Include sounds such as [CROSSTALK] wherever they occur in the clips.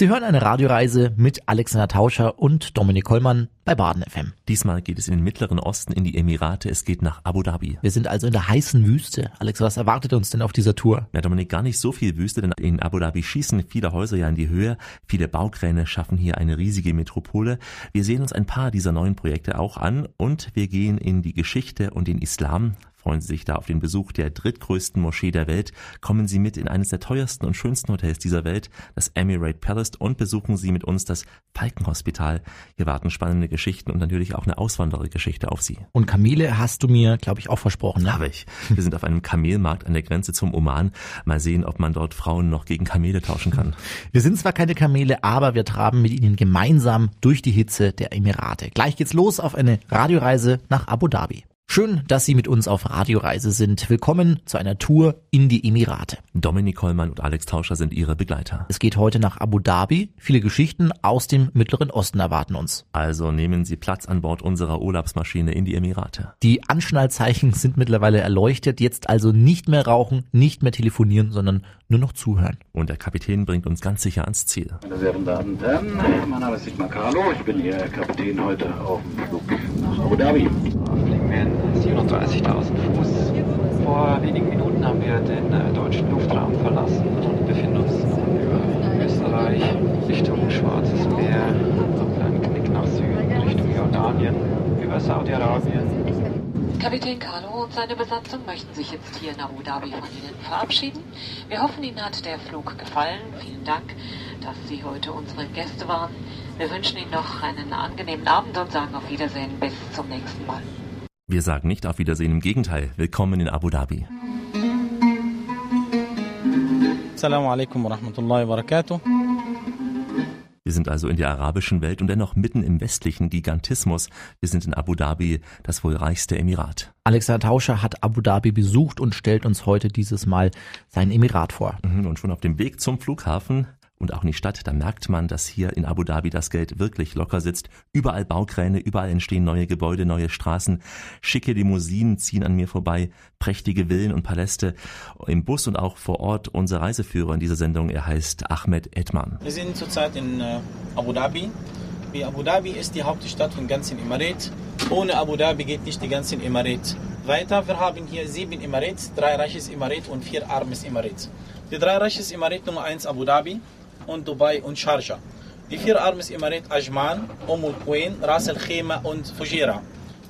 Sie hören eine Radioreise mit Alexander Tauscher und Dominik Kollmann bei Baden FM. Diesmal geht es in den Mittleren Osten, in die Emirate. Es geht nach Abu Dhabi. Wir sind also in der heißen Wüste. Alex, was erwartet uns denn auf dieser Tour? Ja, Dominik, gar nicht so viel Wüste, denn in Abu Dhabi schießen viele Häuser ja in die Höhe. Viele Baukräne schaffen hier eine riesige Metropole. Wir sehen uns ein paar dieser neuen Projekte auch an und wir gehen in die Geschichte und den Islam. Freuen Sie sich da auf den Besuch der drittgrößten Moschee der Welt, kommen Sie mit in eines der teuersten und schönsten Hotels dieser Welt, das Emirate Palace und besuchen Sie mit uns das Falkenhospital. Hier warten spannende Geschichten und natürlich auch eine Auswanderergeschichte auf Sie. Und Kamele hast du mir, glaube ich, auch versprochen. Ne? Habe ich. Wir sind auf einem Kamelmarkt an der Grenze zum Oman. Mal sehen, ob man dort Frauen noch gegen Kamele tauschen kann. [LAUGHS] Wir sind zwar keine Kamele, aber wir traben mit ihnen gemeinsam durch die Hitze der Emirate. Gleich geht's los auf eine Radioreise nach Abu Dhabi. Schön, dass Sie mit uns auf Radioreise sind. Willkommen zu einer Tour in die Emirate. Dominik Kollmann und Alex Tauscher sind Ihre Begleiter. Es geht heute nach Abu Dhabi. Viele Geschichten aus dem Mittleren Osten erwarten uns. Also nehmen Sie Platz an Bord unserer Urlaubsmaschine in die Emirate. Die Anschnallzeichen sind mittlerweile erleuchtet. Jetzt also nicht mehr rauchen, nicht mehr telefonieren, sondern nur noch zuhören. Und der Kapitän bringt uns ganz sicher ans Ziel. Meine sehr verehrten Damen und Herren, mein Name ist Sigmar Carlo. Ich bin Ihr Kapitän heute auf dem Flug nach Abu Dhabi. Fliegen wir 37.000 Fuß. Vor wenigen Minuten haben wir den äh, deutschen Luftraum verlassen und befinden uns über Österreich Richtung Schwarzes Meer, auf einem Knick nach Süden Richtung Jordanien, über Saudi-Arabien Kapitän Carlo und seine Besatzung möchten sich jetzt hier in Abu Dhabi von Ihnen verabschieden. Wir hoffen, Ihnen hat der Flug gefallen. Vielen Dank, dass Sie heute unsere Gäste waren. Wir wünschen Ihnen noch einen angenehmen Abend und sagen auf Wiedersehen bis zum nächsten Mal. Wir sagen nicht auf Wiedersehen, im Gegenteil. Willkommen in Abu Dhabi. Assalamu alaikum wa rahmatullahi wa barakatuh. Wir sind also in der arabischen Welt und dennoch mitten im westlichen Gigantismus. Wir sind in Abu Dhabi, das wohl reichste Emirat. Alexander Tauscher hat Abu Dhabi besucht und stellt uns heute dieses Mal sein Emirat vor. Mhm, und schon auf dem Weg zum Flughafen und auch in die Stadt, da merkt man, dass hier in Abu Dhabi das Geld wirklich locker sitzt. Überall Baukräne, überall entstehen neue Gebäude, neue Straßen, schicke Limousinen ziehen an mir vorbei, prächtige Villen und Paläste. Im Bus und auch vor Ort unser Reiseführer in dieser Sendung, er heißt Ahmed Edman. Wir sind zurzeit in äh, Abu Dhabi. Wie Abu Dhabi ist die Hauptstadt von ganzen Emirat. Ohne Abu Dhabi geht nicht die ganzen Emirat weiter. Wir haben hier sieben Emirate, drei reiches Emirat und vier armes Emirat. Die drei reiches Emirat Nummer eins Abu Dhabi, und Dubai und Sharjah. Die vier armes Emirat Ajman, Umm al-Queen, Ras al-Khema und Fujira.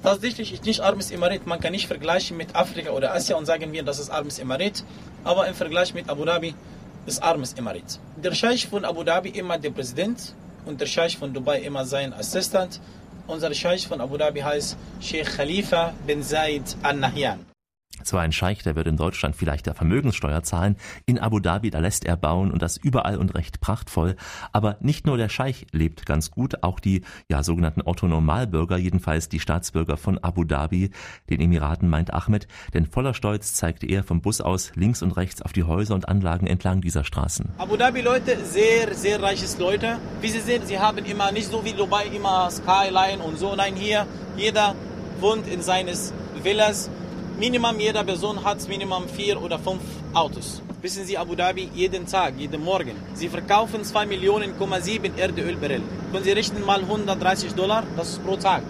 Tatsächlich ist nicht armes Emirat, man kann nicht vergleichen mit Afrika oder Asien und sagen wir, das ist armes Emirat, aber im Vergleich mit Abu Dhabi ist armes Emirat. Der Scheich von Abu Dhabi immer der Präsident und der Scheich von Dubai immer sein Assistent. Unser Scheich von Abu Dhabi heißt Sheikh Khalifa bin Zayed al-Nahyan. So ein Scheich, der wird in Deutschland vielleicht der Vermögenssteuer zahlen. In Abu Dhabi, da lässt er bauen und das überall und recht prachtvoll. Aber nicht nur der Scheich lebt ganz gut, auch die ja, sogenannten Otto-Normalbürger, jedenfalls die Staatsbürger von Abu Dhabi, den Emiraten, meint Ahmed. Denn voller Stolz zeigt er vom Bus aus links und rechts auf die Häuser und Anlagen entlang dieser Straßen. Abu Dhabi-Leute, sehr, sehr reiches Leute. Wie Sie sehen, sie haben immer nicht so wie Dubai immer Skyline und so. Nein, hier, jeder wohnt in seines Villas Minimum jeder Person hat Minimum vier oder fünf Autos. Wissen Sie, Abu Dhabi jeden Tag, jeden Morgen. Sie verkaufen 2 Millionen, 7 Erdölbarrel. Können Sie rechnen mal 130 Dollar, das ist pro Tag.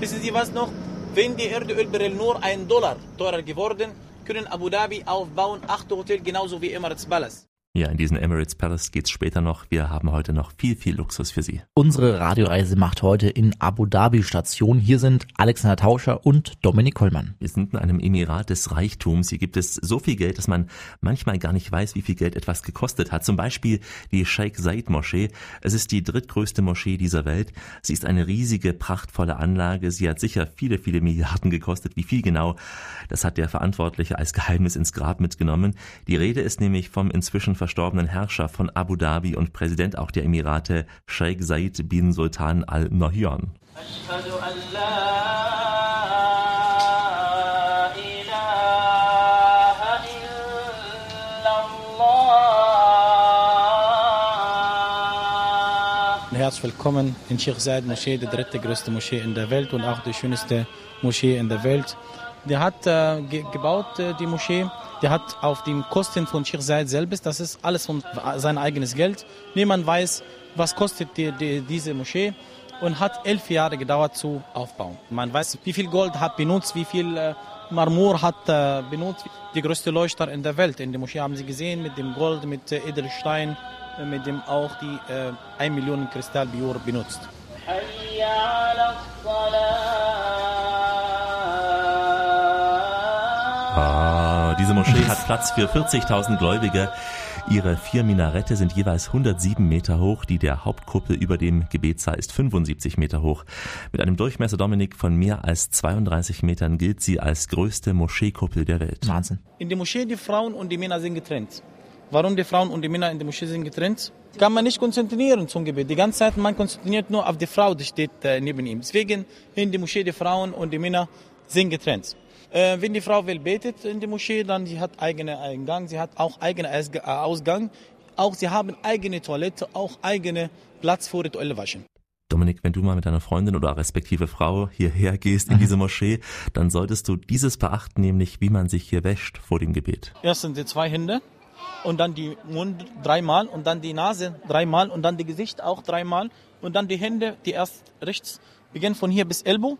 Wissen Sie was noch? Wenn die Erdölbarrel nur ein Dollar teurer geworden, können Abu Dhabi aufbauen, acht Hotel genauso wie Emirates Palace. Ja, in diesen Emirates Palace geht's später noch. Wir haben heute noch viel, viel Luxus für Sie. Unsere Radioreise macht heute in Abu Dhabi Station. Hier sind Alexander Tauscher und Dominik Kollmann. Wir sind in einem Emirat des Reichtums. Hier gibt es so viel Geld, dass man manchmal gar nicht weiß, wie viel Geld etwas gekostet hat. Zum Beispiel die Sheikh Zayed Moschee. Es ist die drittgrößte Moschee dieser Welt. Sie ist eine riesige, prachtvolle Anlage. Sie hat sicher viele, viele Milliarden gekostet. Wie viel genau? Das hat der Verantwortliche als Geheimnis ins Grab mitgenommen. Die Rede ist nämlich vom inzwischen verstorbenen Herrscher von Abu Dhabi und Präsident auch der Emirate, Sheikh Said bin Sultan Al Nahyan. Herzlich willkommen in Sheikh Zayed Moschee, die dritte größte Moschee in der Welt und auch die schönste Moschee in der Welt. Der hat äh, ge gebaut, äh, die Moschee, der hat auf den Kosten von Zayed selbst, das ist alles von sein eigenes Geld. Niemand weiß, was kostet die, die, diese Moschee und hat elf Jahre gedauert zu aufbauen. Man weiß, wie viel Gold hat benutzt, wie viel äh, Marmor hat äh, benutzt. Die größte Leuchter in der Welt in der Moschee haben Sie gesehen mit dem Gold, mit äh, Edelstein, mit dem auch die äh, 1 Million Kristallbior benutzt. Hat Platz für 40.000 Gläubige. Ihre vier Minarette sind jeweils 107 Meter hoch. Die der Hauptkuppel über dem Gebetssaal ist 75 Meter hoch. Mit einem Durchmesser, Dominik, von mehr als 32 Metern gilt sie als größte Moscheekuppel der Welt. Wahnsinn. In der Moschee die Frauen und die Männer sind getrennt. Warum die Frauen und die Männer in der Moschee sind getrennt? Kann man nicht konzentrieren zum Gebet. Die ganze Zeit man konzentriert nur auf die Frau, die steht äh, neben ihm. Deswegen in der Moschee die Frauen und die Männer sind getrennt. Äh, wenn die Frau will betet in der Moschee, dann sie hat eigene Eingang, sie hat auch eigene Ausg- äh, Ausgang. Auch sie haben eigene Toilette, auch eigene Platz für rituelle Waschen. Dominik, wenn du mal mit deiner Freundin oder respektive Frau hierher gehst in diese [LAUGHS] Moschee, dann solltest du dieses beachten, nämlich wie man sich hier wäscht vor dem Gebet. Erst sind die zwei Hände und dann die Mund dreimal und dann die Nase dreimal und dann die Gesicht auch dreimal und dann die Hände, die erst rechts beginnen von hier bis Ellbogen,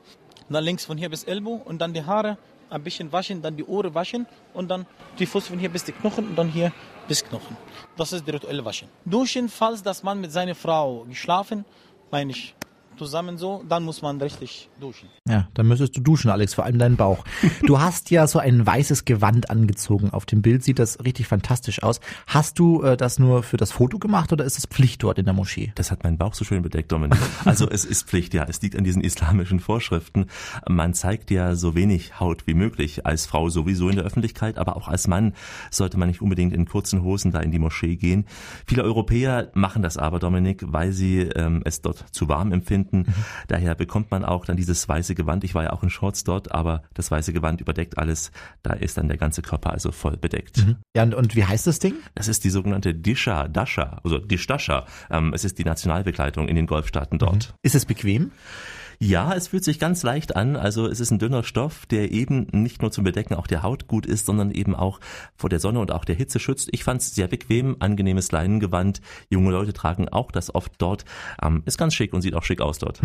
dann links von hier bis Ellbogen und dann die Haare ein bisschen waschen, dann die Ohren waschen und dann die Fuß von hier bis die Knochen und dann hier bis Knochen. Das ist die rituelle Waschen. Duschen, falls das Mann mit seiner Frau geschlafen, meine ich, zusammen so, dann muss man richtig duschen. Ja, dann müsstest du duschen, Alex, vor allem deinen Bauch. Du [LAUGHS] hast ja so ein weißes Gewand angezogen. Auf dem Bild sieht das richtig fantastisch aus. Hast du äh, das nur für das Foto gemacht oder ist es Pflicht dort in der Moschee? Das hat mein Bauch so schön bedeckt, Dominik. Also es ist Pflicht, ja. Es liegt an diesen islamischen Vorschriften. Man zeigt ja so wenig Haut wie möglich. Als Frau sowieso in der Öffentlichkeit, aber auch als Mann sollte man nicht unbedingt in kurzen Hosen da in die Moschee gehen. Viele Europäer machen das aber, Dominik, weil sie ähm, es dort zu warm empfinden. Daher bekommt man auch dann dieses weiße Gewand. Ich war ja auch in Shorts dort, aber das weiße Gewand überdeckt alles. Da ist dann der ganze Körper also voll bedeckt. Ja, und, und wie heißt das Ding? Das ist die sogenannte Disha, Dasha, also Dishdasha. Ähm, es ist die Nationalbekleidung in den Golfstaaten dort. Ist es bequem? Ja, es fühlt sich ganz leicht an. Also es ist ein dünner Stoff, der eben nicht nur zum Bedecken auch der Haut gut ist, sondern eben auch vor der Sonne und auch der Hitze schützt. Ich fand es sehr bequem, angenehmes Leinengewand. Junge Leute tragen auch das oft dort. Ähm, ist ganz schick und sieht auch schick aus dort.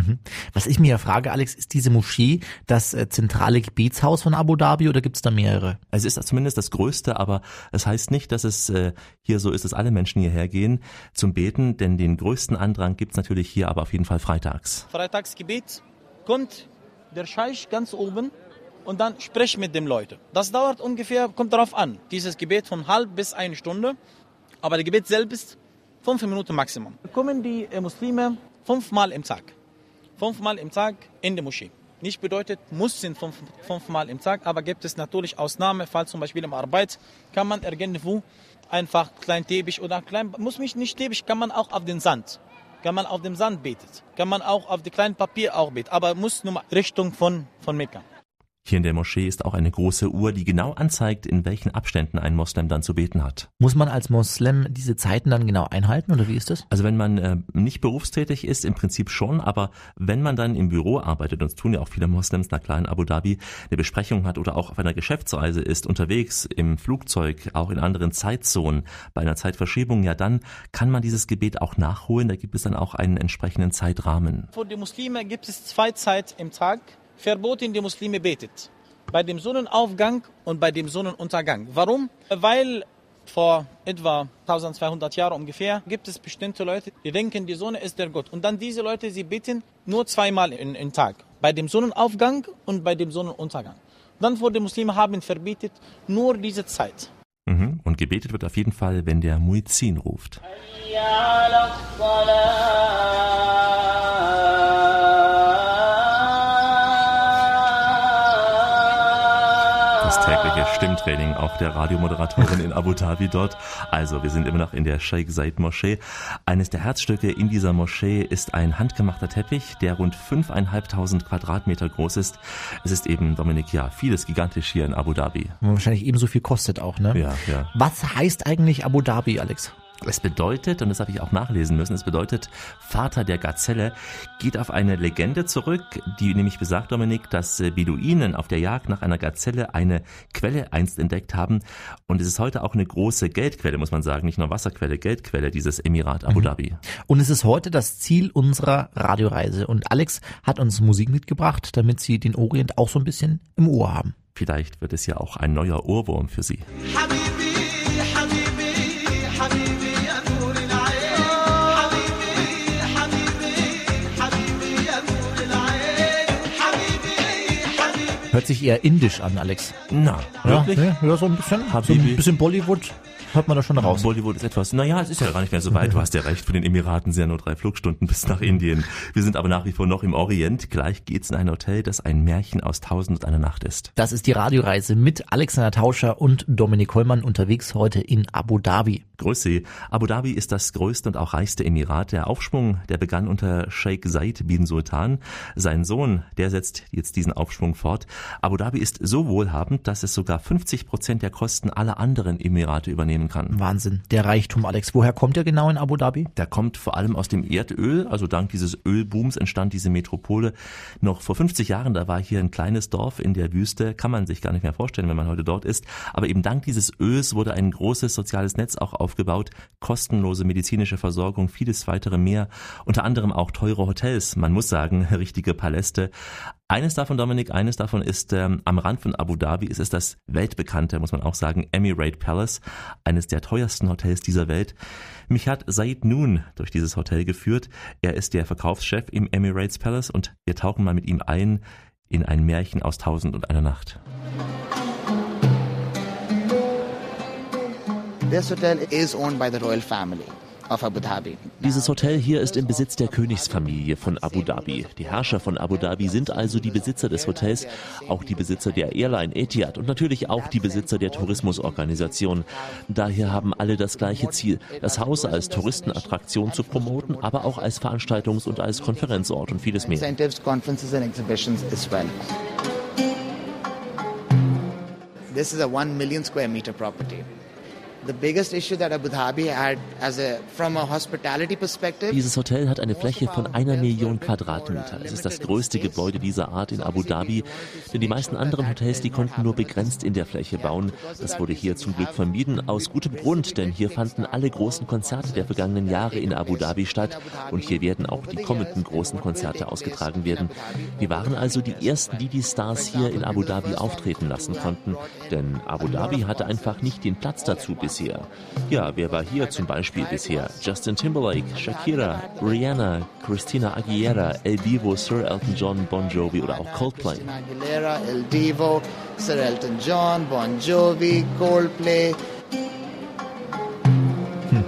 Was ich mir ja frage, Alex, ist diese Moschee das äh, zentrale Gebetshaus von Abu Dhabi oder gibt's da mehrere? Es ist zumindest das Größte, aber es heißt nicht, dass es äh, hier so ist, dass alle Menschen hierher gehen zum Beten, denn den größten Andrang gibt's natürlich hier aber auf jeden Fall freitags. Freitagsgebet kommt der Scheich ganz oben und dann spricht mit den Leuten. Das dauert ungefähr, kommt darauf an, dieses Gebet von halb bis eine Stunde, aber das Gebet selbst fünf Minuten Maximum. Kommen die äh, Muslime fünfmal im Tag. Fünfmal im Tag in die Moschee. Nicht bedeutet, muss sind fünf, fünfmal im Tag, aber gibt es natürlich Ausnahme, falls zum Beispiel im Arbeit kann man irgendwo einfach klein Teppich oder klein, muss mich nicht Teppich, kann man auch auf den Sand kann man auf dem Sand betet, kann man auch auf dem kleinen Papier auch beten, aber muss nur Richtung von, von Mekka. Hier in der Moschee ist auch eine große Uhr, die genau anzeigt, in welchen Abständen ein Moslem dann zu beten hat. Muss man als Moslem diese Zeiten dann genau einhalten oder wie ist das? Also wenn man äh, nicht berufstätig ist, im Prinzip schon, aber wenn man dann im Büro arbeitet, und das tun ja auch viele Moslems, na klar in Abu Dhabi, eine Besprechung hat oder auch auf einer Geschäftsreise ist, unterwegs, im Flugzeug, auch in anderen Zeitzonen, bei einer Zeitverschiebung, ja dann kann man dieses Gebet auch nachholen, da gibt es dann auch einen entsprechenden Zeitrahmen. Für die Muslime gibt es zwei Zeit im Tag, verboten die Muslime betet. Bei dem Sonnenaufgang und bei dem Sonnenuntergang. Warum? Weil vor etwa 1200 Jahren ungefähr gibt es bestimmte Leute, die denken, die Sonne ist der Gott. Und dann diese Leute, sie beten nur zweimal in, in Tag. Bei dem Sonnenaufgang und bei dem Sonnenuntergang. Dann wurde die Muslime haben verbietet nur diese Zeit. Mhm. Und gebetet wird auf jeden Fall, wenn der Muezzin ruft. Stimmtraining auch der Radiomoderatorin in Abu Dhabi dort. Also, wir sind immer noch in der Sheikh Zayed Moschee. Eines der Herzstücke in dieser Moschee ist ein handgemachter Teppich, der rund 5.500 Quadratmeter groß ist. Es ist eben, Dominik, ja, vieles gigantisch hier in Abu Dhabi. Wahrscheinlich ebenso viel kostet auch, ne? Ja, ja. Was heißt eigentlich Abu Dhabi, Alex? Es bedeutet, und das habe ich auch nachlesen müssen, es bedeutet Vater der Gazelle, geht auf eine Legende zurück, die nämlich besagt, Dominik, dass äh, Beduinen auf der Jagd nach einer Gazelle eine Quelle einst entdeckt haben. Und es ist heute auch eine große Geldquelle, muss man sagen, nicht nur Wasserquelle, Geldquelle, dieses Emirat Abu mhm. Dhabi. Und es ist heute das Ziel unserer Radioreise. Und Alex hat uns Musik mitgebracht, damit Sie den Orient auch so ein bisschen im Ohr haben. Vielleicht wird es ja auch ein neuer Ohrwurm für Sie. Habibi, Habibi, Hört sich eher indisch an, Alex. Na, wirklich? Ja, ja so ein bisschen. Habibi. So ein bisschen Bollywood hört man da schon raus. Bollywood ist etwas, naja, es ist ja gar nicht mehr so weit. Du hast ja recht, von den Emiraten sind ja nur drei Flugstunden bis nach Indien. Wir sind aber nach wie vor noch im Orient. Gleich geht's in ein Hotel, das ein Märchen aus Tausend und einer Nacht ist. Das ist die Radioreise mit Alexander Tauscher und Dominik Hollmann unterwegs heute in Abu Dhabi. Grüß Sie. Abu Dhabi ist das größte und auch reichste Emirat. Der Aufschwung, der begann unter Sheikh Said bin Sultan. Sein Sohn, der setzt jetzt diesen Aufschwung fort. Abu Dhabi ist so wohlhabend, dass es sogar 50 Prozent der Kosten aller anderen Emirate übernehmen nehmen kann. Wahnsinn, der Reichtum, Alex. Woher kommt der genau in Abu Dhabi? Der kommt vor allem aus dem Erdöl. Also dank dieses Ölbooms entstand diese Metropole. Noch vor 50 Jahren, da war hier ein kleines Dorf in der Wüste. Kann man sich gar nicht mehr vorstellen, wenn man heute dort ist. Aber eben dank dieses Öls wurde ein großes soziales Netz auch aufgebaut. Kostenlose medizinische Versorgung, vieles weitere mehr. Unter anderem auch teure Hotels. Man muss sagen, [LAUGHS] richtige Paläste. Eines davon, Dominik, eines davon ist ähm, am Rand von Abu Dhabi, ist es das weltbekannte, muss man auch sagen, Emirate Palace, eines der teuersten Hotels dieser Welt. Mich hat Said Noon durch dieses Hotel geführt. Er ist der Verkaufschef im Emirates Palace und wir tauchen mal mit ihm ein in ein Märchen aus Tausend und einer Nacht. This hotel is owned by the royal family of Abu Dhabi. Dieses Hotel hier ist im Besitz der Königsfamilie von Abu Dhabi. Die Herrscher von Abu Dhabi sind also die Besitzer des Hotels, auch die Besitzer der Airline Etihad und natürlich auch die Besitzer der Tourismusorganisation. Daher haben alle das gleiche Ziel, das Haus als Touristenattraktion zu promoten, aber auch als Veranstaltungs- und als Konferenzort und vieles mehr. This is a 1 million square meter property. Dieses Hotel hat eine Fläche von einer Million Quadratmeter. Es ist das größte Gebäude dieser Art in Abu Dhabi, denn die meisten anderen Hotels, die konnten nur begrenzt in der Fläche bauen. Das wurde hier zum Glück vermieden, aus gutem Grund, denn hier fanden alle großen Konzerte der vergangenen Jahre in Abu Dhabi statt. Und hier werden auch die kommenden großen Konzerte ausgetragen werden. Wir waren also die ersten, die die Stars hier in Abu Dhabi auftreten lassen konnten, denn Abu Dhabi hatte einfach nicht den Platz dazu bis bisher. Ja, wer war hier zum Beispiel bisher? Justin Timberlake, Shakira, Rihanna, Christina Aguilera, El Divo, Sir Elton John, Bon Jovi oder auch Coldplay. Aguilera, El Divo, Sir Elton John, Bon Jovi, Coldplay. Hm.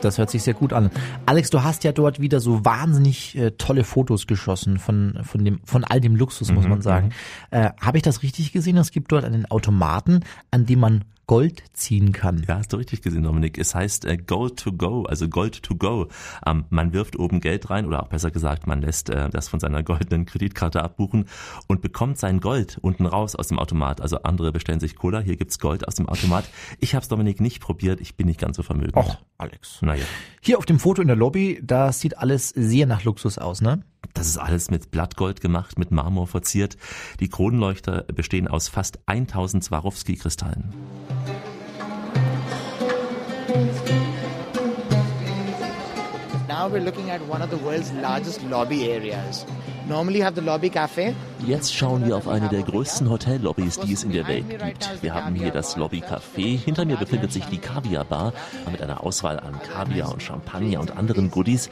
Das hört sich sehr gut an. Alex, du hast ja dort wieder so wahnsinnig äh, tolle Fotos geschossen von, von, dem, von all dem Luxus, muss mhm, man sagen. Mhm. Äh, Habe ich das richtig gesehen? Es gibt dort einen Automaten, an dem man Gold ziehen kann. Ja, hast du richtig gesehen, Dominik. Es heißt äh, Gold to go, also Gold to go. Ähm, man wirft oben Geld rein oder auch besser gesagt, man lässt äh, das von seiner [LAUGHS] goldenen Kreditkarte abbuchen und bekommt sein Gold unten raus aus dem Automat. Also andere bestellen sich Cola, hier gibt's Gold aus dem Automat. Ich habe es, Dominik, nicht probiert. Ich bin nicht ganz so vermögend. Och, Alex. Naja. Hier auf dem Foto in der Lobby, da sieht alles sehr nach Luxus aus, ne? Das ist alles mit Blattgold gemacht, mit Marmor verziert. Die Kronleuchter bestehen aus fast 1000 Swarovski-Kristallen. Now we're looking at one of the world's largest lobby areas. Normally have the lobby cafe. Jetzt schauen wir auf eine der größten Hotellobbys, die es in der Welt gibt. Wir haben hier das Lobby Café. Hinter mir befindet sich die Kaviar Bar mit einer Auswahl an Kaviar und Champagner und anderen Goodies.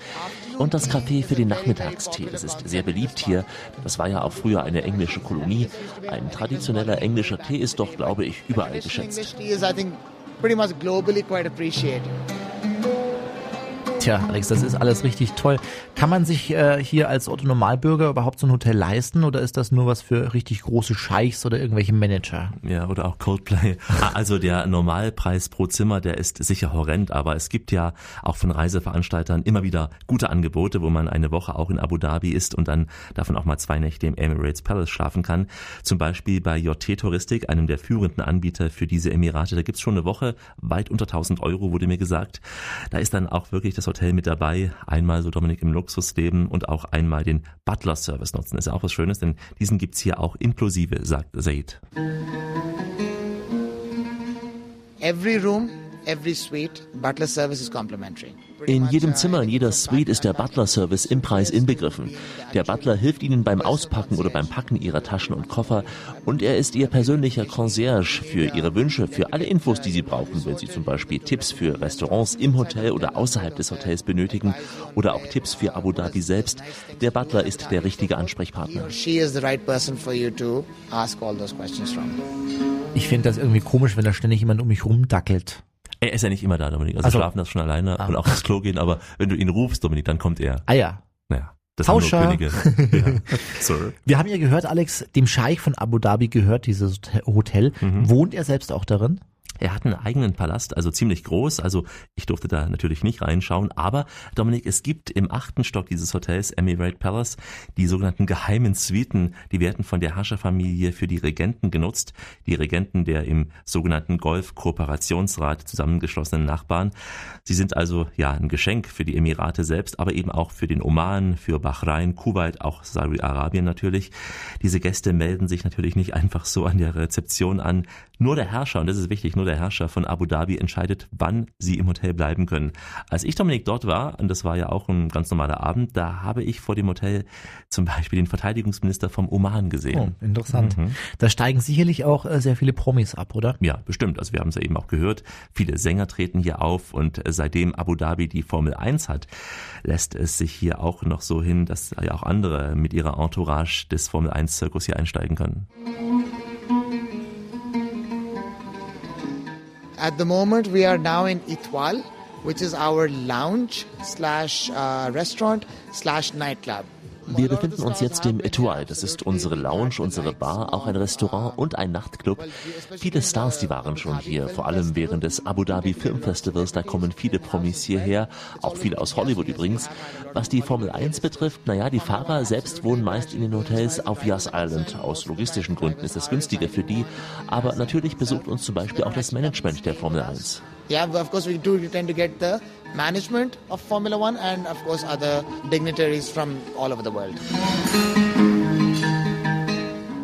Und das Café für den Nachmittagstee. Das ist sehr beliebt hier. Das war ja auch früher eine englische Kolonie. Ein traditioneller englischer Tee ist doch, glaube ich, überall geschätzt. Tja, Alex, das ist alles richtig toll. Kann man sich äh, hier als Otto Normalbürger überhaupt so ein Hotel leisten oder ist das nur was für richtig große Scheichs oder irgendwelche Manager? Ja, oder auch Coldplay. Ah, also der Normalpreis pro Zimmer, der ist sicher horrend, aber es gibt ja auch von Reiseveranstaltern immer wieder gute Angebote, wo man eine Woche auch in Abu Dhabi ist und dann davon auch mal zwei Nächte im Emirates Palace schlafen kann. Zum Beispiel bei JT Touristik, einem der führenden Anbieter für diese Emirate. Da gibt's schon eine Woche, weit unter 1000 Euro wurde mir gesagt. Da ist dann auch wirklich das Hotel mit dabei. Einmal so Dominik im Luxusleben und auch einmal den Butler-Service nutzen. Ist ja auch was Schönes, denn diesen gibt's hier auch inklusive, sagt Said. Every room, every suite, butler service is complimentary. In jedem Zimmer, in jeder Suite ist der Butler-Service im Preis inbegriffen. Der Butler hilft Ihnen beim Auspacken oder beim Packen Ihrer Taschen und Koffer und er ist Ihr persönlicher Concierge für Ihre Wünsche, für alle Infos, die Sie brauchen, wenn Sie zum Beispiel Tipps für Restaurants im Hotel oder außerhalb des Hotels benötigen oder auch Tipps für Abu Dhabi selbst. Der Butler ist der richtige Ansprechpartner. She is the right person for you to ask all those questions from. Ich finde das irgendwie komisch, wenn da ständig jemand um mich rumdackelt. Er ist ja nicht immer da, Dominik. Also, Also- schlafen das schon alleine Ah. und auch aufs Klo gehen, aber wenn du ihn rufst, Dominik, dann kommt er. Ah ja. Naja, das Tauscher. nur Könige. ja. Sir. [LAUGHS] Wir haben ja gehört, Alex, dem Scheich von Abu Dhabi gehört dieses Hotel. Wohnt er selbst auch darin? Er hat einen eigenen Palast, also ziemlich groß. Also ich durfte da natürlich nicht reinschauen. Aber Dominik, es gibt im achten Stock dieses Hotels, Emirate Palace, die sogenannten geheimen Suiten. Die werden von der Herrscherfamilie für die Regenten genutzt. Die Regenten der im sogenannten Golf-Kooperationsrat zusammengeschlossenen Nachbarn. Sie sind also ja ein Geschenk für die Emirate selbst, aber eben auch für den Oman, für Bahrain, Kuwait, auch Saudi-Arabien natürlich. Diese Gäste melden sich natürlich nicht einfach so an der Rezeption an. Nur der Herrscher, und das ist wichtig, nur der Herrscher von Abu Dhabi entscheidet, wann sie im Hotel bleiben können. Als ich, Dominik, dort war, und das war ja auch ein ganz normaler Abend, da habe ich vor dem Hotel zum Beispiel den Verteidigungsminister vom Oman Oh, gesehen. interessant. Da steigen sicherlich auch äh, sehr viele Promis ab, oder? Ja, bestimmt. Also wir haben es ja eben auch gehört. Viele Sänger treten hier auf und äh, seitdem Abu Dhabi die Formel 1 hat, lässt es sich hier auch noch so hin, dass ja auch andere mit ihrer Entourage des Formel 1 Zirkus hier einsteigen können. At the moment, we are now in Itwal, which is our lounge slash uh, restaurant slash nightclub. Wir befinden uns jetzt im Etoile. Das ist unsere Lounge, unsere Bar, auch ein Restaurant und ein Nachtclub. Viele Stars, die waren schon hier, vor allem während des Abu Dhabi Film Festivals. Da kommen viele Promis hierher, auch viele aus Hollywood übrigens. Was die Formel 1 betrifft, naja, die Fahrer selbst wohnen meist in den Hotels auf Yas Island. Aus logistischen Gründen ist es günstiger für die. Aber natürlich besucht uns zum Beispiel auch das Management der Formel 1. Yeah, of course, we do tend to get the management of Formula One and, of course, other dignitaries from all over the world.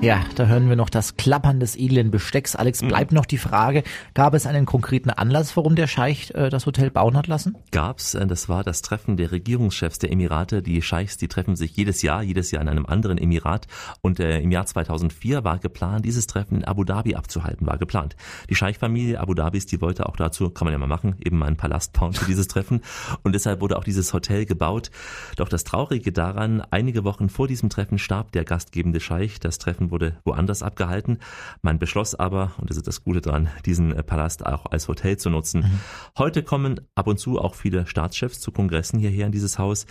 Ja, da hören wir noch das Klappern des edlen Bestecks. Alex, bleibt noch die Frage, gab es einen konkreten Anlass, warum der Scheich äh, das Hotel bauen hat lassen? Gab's, äh, das war das Treffen der Regierungschefs der Emirate. Die Scheichs, die treffen sich jedes Jahr, jedes Jahr in einem anderen Emirat. Und äh, im Jahr 2004 war geplant, dieses Treffen in Abu Dhabi abzuhalten, war geplant. Die Scheichfamilie Abu Dhabis, die wollte auch dazu, kann man ja mal machen, eben mal einen Palast bauen für dieses Treffen. Und deshalb wurde auch dieses Hotel gebaut. Doch das Traurige daran, einige Wochen vor diesem Treffen starb der gastgebende Scheich. Das Treffen wurde woanders abgehalten. Man beschloss aber, und das ist das Gute dran, diesen äh, Palast auch als Hotel zu nutzen. Heute kommen ab und zu auch viele Staatschefs zu Kongressen hierher in dieses Haus,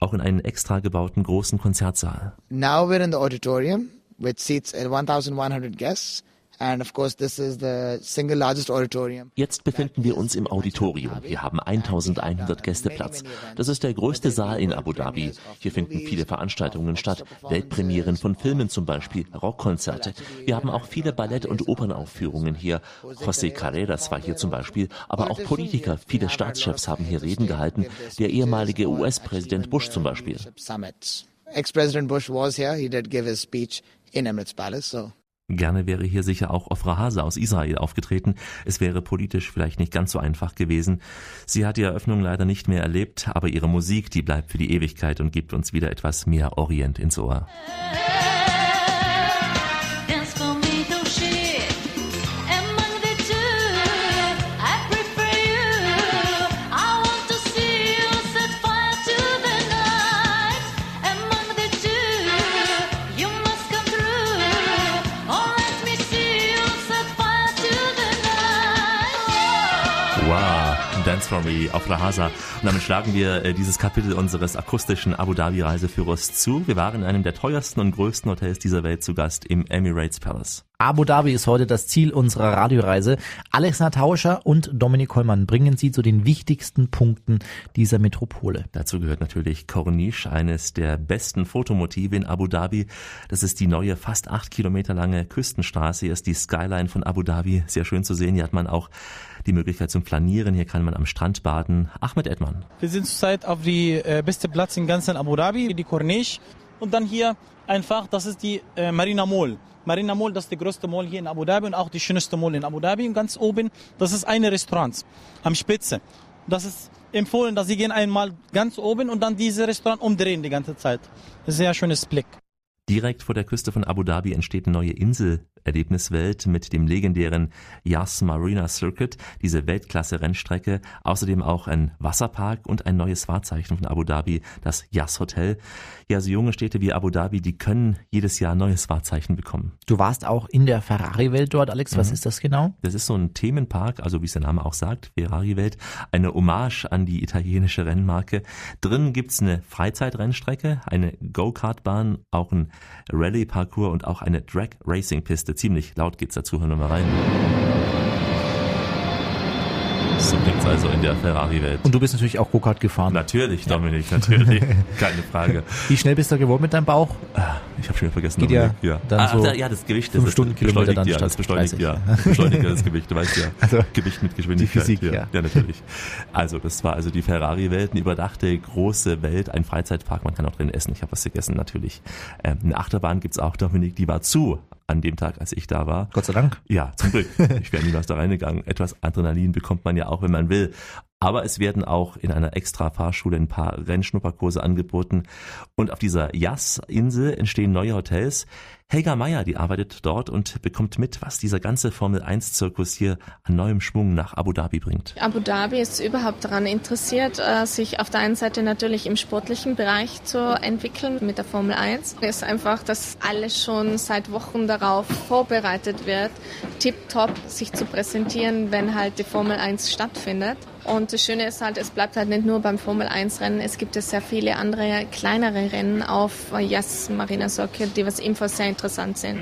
auch in einen extra gebauten großen Konzertsaal. Now we're in the auditorium, which seats uh, 1,100 guests. And of course, this is the single largest auditorium. Jetzt befinden wir uns im Auditorium. Hier haben 1100 Gäste Platz. Das ist der größte Saal in Abu Dhabi. Hier finden viele Veranstaltungen statt. Weltpremieren von Filmen zum Beispiel, Rockkonzerte. Wir haben auch viele Ballett- und Opernaufführungen hier. José Carreras war hier zum Beispiel, aber auch Politiker, viele Staatschefs haben hier Reden gehalten. Der ehemalige US-Präsident Bush zum Beispiel. Ex-President Bush was here. He did give his speech in Emirates Palace. So Gerne wäre hier sicher auch Ofra Hase aus Israel aufgetreten. Es wäre politisch vielleicht nicht ganz so einfach gewesen. Sie hat die Eröffnung leider nicht mehr erlebt, aber ihre Musik, die bleibt für die Ewigkeit und gibt uns wieder etwas mehr Orient ins Ohr. Dance Me auf Rahasa. Und damit schlagen wir äh, dieses Kapitel unseres akustischen Abu Dhabi Reiseführers zu. Wir waren in einem der teuersten und größten Hotels dieser Welt zu Gast im Emirates Palace. Abu Dhabi ist heute das Ziel unserer Radioreise. Alex Tauscher und Dominik Kollmann bringen Sie zu den wichtigsten Punkten dieser Metropole. Dazu gehört natürlich Corniche, eines der besten Fotomotive in Abu Dhabi. Das ist die neue, fast acht Kilometer lange Küstenstraße. Hier ist die Skyline von Abu Dhabi sehr schön zu sehen. Hier hat man auch die Möglichkeit zum Planieren. Hier kann man am Strand baden. Ahmed Edman. Wir sind zurzeit auf die äh, beste Platz in ganzen Abu Dhabi, die Corniche. Und dann hier einfach, das ist die äh, Marina Mall. Marina Mall, das ist die größte Mall hier in Abu Dhabi und auch die schönste Mall in Abu Dhabi. Und ganz oben, das ist eine Restaurant am Spitze. Das ist empfohlen, dass Sie gehen einmal ganz oben und dann diese Restaurant umdrehen die ganze Zeit. Sehr schönes Blick. Direkt vor der Küste von Abu Dhabi entsteht eine neue Insel-Erlebniswelt mit dem legendären Yas Marina Circuit, diese Weltklasse-Rennstrecke, außerdem auch ein Wasserpark und ein neues Wahrzeichen von Abu Dhabi, das Yas Hotel. Ja, so junge Städte wie Abu Dhabi, die können jedes Jahr neues Wahrzeichen bekommen. Du warst auch in der Ferrari-Welt dort, Alex. Was Mhm. ist das genau? Das ist so ein Themenpark, also wie es der Name auch sagt, Ferrari-Welt, eine Hommage an die italienische Rennmarke. Drin gibt's eine Freizeitrennstrecke, eine Go-Kart-Bahn, auch ein Rallye-Parcours und auch eine Drag-Racing-Piste. Ziemlich laut geht's dazu, hören wir mal rein. So klingt's also in der Ferrari-Welt. Und du bist natürlich auch Go-Kart gefahren. Natürlich, Dominik, natürlich. [LAUGHS] Keine Frage. Wie schnell bist du geworden mit deinem Bauch? Ich habe schon wieder vergessen. Geht ja Dominik. ja. dann ah, so da- ja, das Gewicht. fünf das Stundenkilometer beschleunigt, dann ja, das beschleunigt, 30. ja. Das [LAUGHS] beschleunigt ja das Gewicht, du weißt ja. Also, Gewicht mit Geschwindigkeit. die Physik, ja. ja. ja, natürlich. Also, das war also die Ferrari-Welt, eine überdachte große Welt, ein Freizeitpark, man kann auch drin essen. Ich habe was gegessen, natürlich. Ähm, eine Achterbahn gibt's auch, Dominik, die war zu an dem Tag, als ich da war. Gott sei Dank. Ja, zum Glück. [LAUGHS] Ich wäre niemals da reingegangen. Etwas Adrenalin bekommt man ja auch, wenn man will. Aber es werden auch in einer extra Fahrschule ein paar Rennschnupperkurse angeboten. Und auf dieser Yas-Insel entstehen neue Hotels. Helga Meyer, die arbeitet dort und bekommt mit, was dieser ganze Formel-1-Zirkus hier an neuem Schwung nach Abu Dhabi bringt. Abu Dhabi ist überhaupt daran interessiert, äh, sich auf der einen Seite natürlich im sportlichen Bereich zu entwickeln mit der Formel 1. Es ist einfach, dass alles schon seit Wochen darauf vorbereitet wird, tipptopp sich zu präsentieren, wenn halt die Formel 1 stattfindet. Und das Schöne ist halt, es bleibt halt nicht nur beim Formel 1 Rennen, es gibt es sehr viele andere kleinere Rennen auf Yas Marina Circuit, die was ebenfalls sehr interessant sind.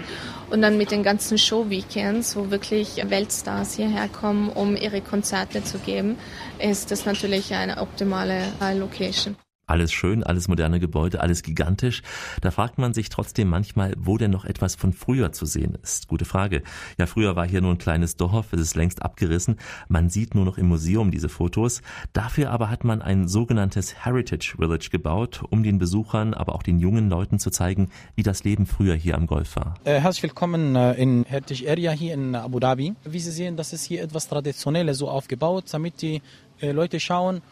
Und dann mit den ganzen Show-Weekends, wo wirklich Weltstars hierher kommen, um ihre Konzerte zu geben, ist das natürlich eine optimale äh, Location. Alles schön, alles moderne Gebäude, alles gigantisch. Da fragt man sich trotzdem manchmal, wo denn noch etwas von früher zu sehen ist. Gute Frage. Ja, früher war hier nur ein kleines Dorf, es ist längst abgerissen. Man sieht nur noch im Museum diese Fotos. Dafür aber hat man ein sogenanntes Heritage Village gebaut, um den Besuchern, aber auch den jungen Leuten zu zeigen, wie das Leben früher hier am Golf war. Äh, herzlich willkommen äh, in Heritage Area hier in Abu Dhabi. Wie Sie sehen, das ist hier etwas Traditionelles so aufgebaut, damit die äh, Leute schauen,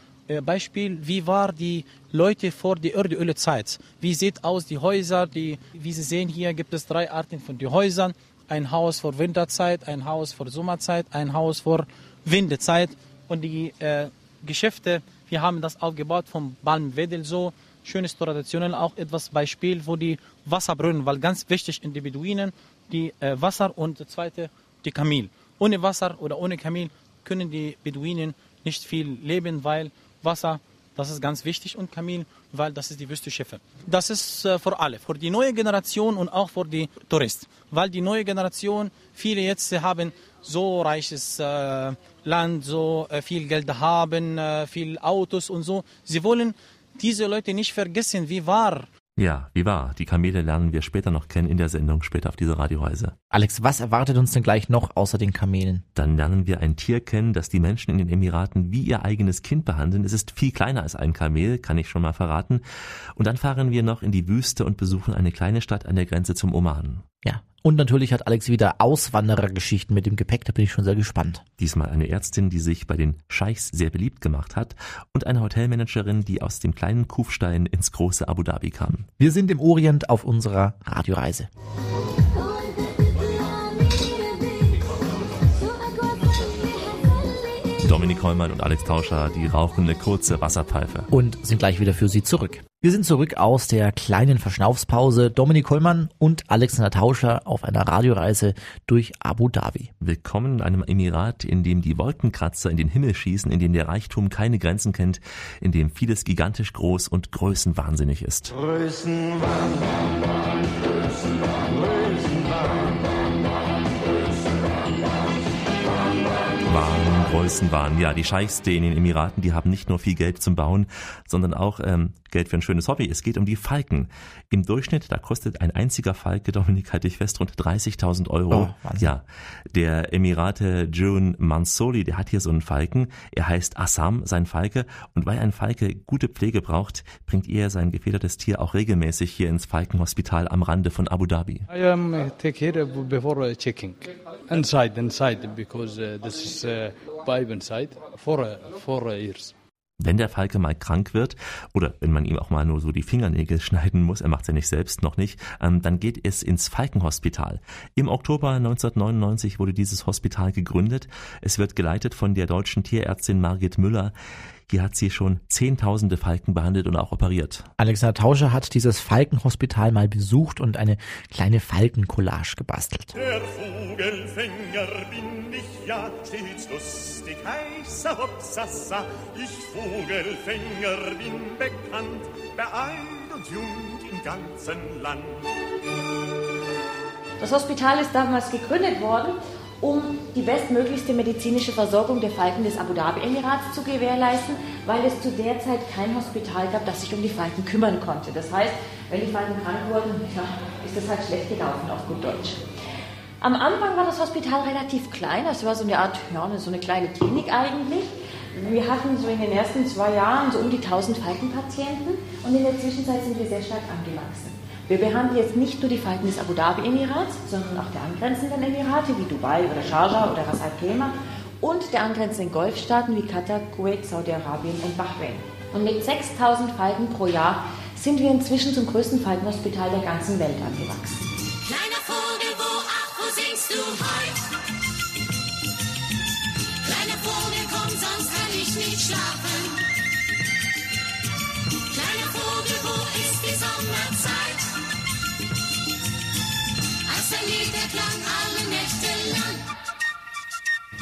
Beispiel, wie war die Leute vor der Erdölezeit? Wie sieht aus die Häuser? Die, wie Sie sehen, hier gibt es drei Arten von den Häusern. Ein Haus vor Winterzeit, ein Haus vor Sommerzeit, ein Haus vor Windezeit. Und die äh, Geschäfte, wir haben das aufgebaut vom Balmwedel so. Schönes traditionell auch etwas Beispiel, wo die Wasserbrunnen, weil ganz wichtig in die Beduinen, die äh, Wasser und das zweite die Kamel. Ohne Wasser oder ohne Kamel können die Beduinen nicht viel leben, weil Wasser, das ist ganz wichtig und Kamel, weil das ist die Wüstenschiffe. Das ist äh, für alle, für die neue Generation und auch für die Touristen, weil die neue Generation, viele jetzt haben so reiches äh, Land, so äh, viel Geld haben, äh, viel Autos und so. Sie wollen diese Leute nicht vergessen, wie war Ja, wie war? Die Kamele lernen wir später noch kennen in der Sendung, später auf dieser Radioreise. Alex, was erwartet uns denn gleich noch außer den Kamelen? Dann lernen wir ein Tier kennen, das die Menschen in den Emiraten wie ihr eigenes Kind behandeln. Es ist viel kleiner als ein Kamel, kann ich schon mal verraten. Und dann fahren wir noch in die Wüste und besuchen eine kleine Stadt an der Grenze zum Oman. Ja. Und natürlich hat Alex wieder Auswanderergeschichten mit dem Gepäck, da bin ich schon sehr gespannt. Diesmal eine Ärztin, die sich bei den Scheichs sehr beliebt gemacht hat und eine Hotelmanagerin, die aus dem kleinen Kufstein ins große Abu Dhabi kam. Wir sind im Orient auf unserer Radioreise. Dominik Heumann und Alex Tauscher, die rauchen eine kurze Wasserpfeife. Und sind gleich wieder für Sie zurück. Wir sind zurück aus der kleinen Verschnaufspause. Dominik Kollmann und Alexander Tauscher auf einer Radioreise durch Abu Dhabi. Willkommen in einem Emirat, in dem die Wolkenkratzer in den Himmel schießen, in dem der Reichtum keine Grenzen kennt, in dem vieles gigantisch groß und größenwahnsinnig ist. Wahn, Größenwahn. Ja, die Scheichste in den Emiraten, die haben nicht nur viel Geld zum Bauen, sondern auch ähm, Geld für ein schönes Hobby. Es geht um die Falken. Im Durchschnitt, da kostet ein einziger Falke, Dominik, halte ich fest, rund 30.000 Euro. Oh, ja, der Emirate June Mansoli, der hat hier so einen Falken. Er heißt Assam, sein Falke. Und weil ein Falke gute Pflege braucht, bringt er sein gefedertes Tier auch regelmäßig hier ins Falkenhospital am Rande von Abu Dhabi. I um, take uh, before uh, checking inside inside because uh, this is Wenn der Falke mal krank wird oder wenn man ihm auch mal nur so die Fingernägel [LAUGHS] schneiden muss, er macht's ja nicht selbst, noch nicht, ähm, dann geht es ins Falkenhospital. Im Oktober 1999 wurde dieses Hospital gegründet. Es wird geleitet von der deutschen Tierärztin Margit Müller. Hier hat sie schon Zehntausende Falken behandelt und auch operiert. Alexander Tauscher hat dieses Falkenhospital mal besucht und eine kleine Falkencollage gebastelt. Der Vogelfänger bin ich ja, stets lustig heißer Hopsassa. Ich Vogelfänger bin bekannt, bei alt und jung im ganzen Land. Das Hospital ist damals gegründet worden, um die bestmöglichste medizinische Versorgung der Falken des Abu Dhabi-Emirats zu gewährleisten, weil es zu der Zeit kein Hospital gab, das sich um die Falken kümmern konnte. Das heißt, wenn die Falken krank wurden, ja, ist das halt schlecht gelaufen auf gut Deutsch. Am Anfang war das Hospital relativ klein, das war so eine Art, ja, so eine kleine Klinik eigentlich. Wir hatten so in den ersten zwei Jahren so um die 1000 Falkenpatienten und in der Zwischenzeit sind wir sehr stark angewachsen. Wir behandeln jetzt nicht nur die Falken des Abu Dhabi-Emirats, sondern auch der angrenzenden Emirate wie Dubai oder Sharjah oder Ras Al Khaimah und der angrenzenden Golfstaaten wie Katar, Kuwait, Saudi-Arabien und Bahrain. Und mit 6000 Falken pro Jahr sind wir inzwischen zum größten Falkenhospital der ganzen Welt angewachsen. Du heut? Kleiner Vogel, komm, sonst kann ich nicht schlafen. Kleiner Vogel, wo ist die Sommerzeit? Als ein Lied, der klang alle Nächte lang.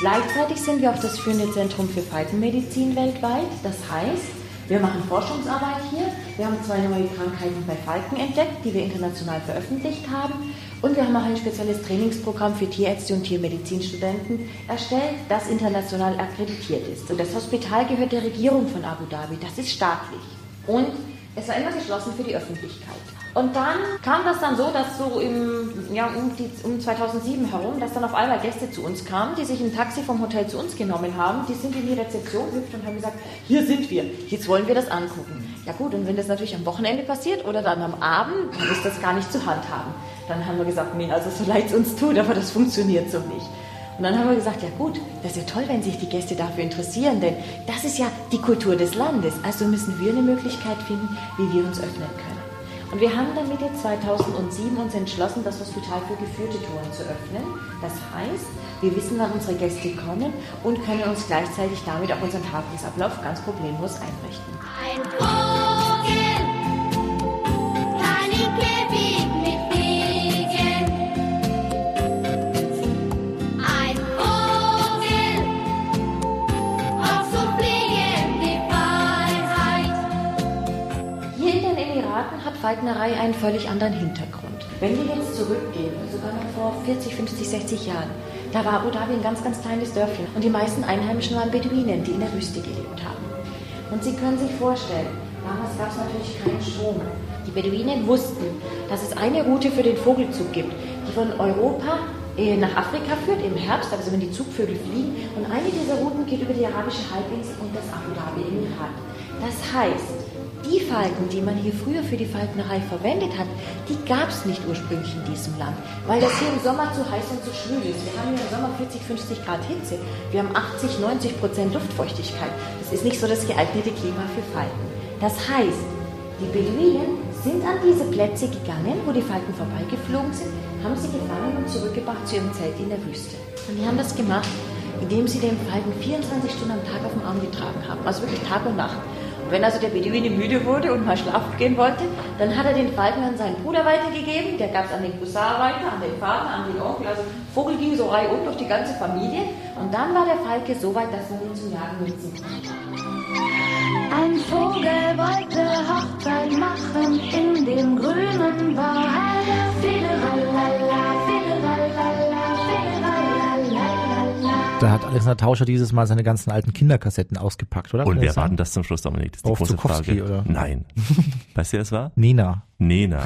Gleichzeitig sind wir auch das führende Zentrum für Falkenmedizin weltweit. Das heißt, wir machen Forschungsarbeit hier. Wir haben zwei neue Krankheiten bei Falken entdeckt, die wir international veröffentlicht haben. Und wir haben auch ein spezielles Trainingsprogramm für Tierärzte und Tiermedizinstudenten erstellt, das international akkreditiert ist. Und das Hospital gehört der Regierung von Abu Dhabi. Das ist staatlich. Und es war immer geschlossen für die Öffentlichkeit. Und dann kam das dann so, dass so im, ja, um, die, um 2007 herum, dass dann auf einmal Gäste zu uns kamen, die sich ein Taxi vom Hotel zu uns genommen haben. Die sind in die Rezeption gehüpft und haben gesagt, hier sind wir, jetzt wollen wir das angucken. Ja gut, und wenn das natürlich am Wochenende passiert oder dann am Abend, dann ist das gar nicht zu handhaben. Dann haben wir gesagt, nee, also so leid es uns tut, aber das funktioniert so nicht. Und dann haben wir gesagt, ja gut, das ist ja toll, wenn sich die Gäste dafür interessieren, denn das ist ja die Kultur des Landes. Also müssen wir eine Möglichkeit finden, wie wir uns öffnen können. Und wir haben dann Mitte 2007 uns entschlossen, das Hospital für geführte Touren zu öffnen. Das heißt, wir wissen, wann unsere Gäste kommen und können uns gleichzeitig damit auch unseren Tagesablauf ganz problemlos einrichten. Ein Falknerei einen völlig anderen Hintergrund. Wenn wir jetzt zurückgehen, sogar noch vor 40, 50, 60 Jahren, da war Abu Dhabi ein ganz, ganz kleines Dörfchen und die meisten Einheimischen waren Beduinen, die in der Wüste gelebt haben. Und Sie können sich vorstellen, damals gab es natürlich keinen Strom. Die Beduinen wussten, dass es eine Route für den Vogelzug gibt, die von Europa äh, nach Afrika führt im Herbst, also wenn die Zugvögel fliegen. Und eine dieser Routen geht über die arabische Halbinsel und das Abu Dhabi-Emirat. Das heißt, die Falken, die man hier früher für die Falknerei verwendet hat, die gab es nicht ursprünglich in diesem Land, weil das hier im Sommer zu heiß und zu schwül ist. Wir haben hier im Sommer 40, 50 Grad Hitze. Wir haben 80, 90 Prozent Luftfeuchtigkeit. Das ist nicht so das geeignete Klima für Falken. Das heißt, die Beduinen sind an diese Plätze gegangen, wo die Falken vorbeigeflogen sind, haben sie gefangen und zurückgebracht zu ihrem Zelt in der Wüste. Und die haben das gemacht, indem sie den Falken 24 Stunden am Tag auf dem Arm getragen haben, also wirklich Tag und Nacht. Wenn also der Beduine müde wurde und mal schlafen gehen wollte, dann hat er den Falken an seinen Bruder weitergegeben, der gab es an den Cousin weiter, an den Vater, an den Onkel. Also Vogel ging so reihum durch die ganze Familie und dann war der Falke so weit, dass man ihn zum Jagen nutzen konnte. Ein Vogel wollte Hochzeit machen in dem grünen Wald. Fideralala, fideralala. Da hat Alexander Tauscher dieses Mal seine ganzen alten Kinderkassetten ausgepackt, oder? Und wer das war denn das zum Schluss, Dominik? Das ist die Auf große Zukowski, Frage. oder? Nein. [LAUGHS] weißt du, wer es war? Nena. Nena,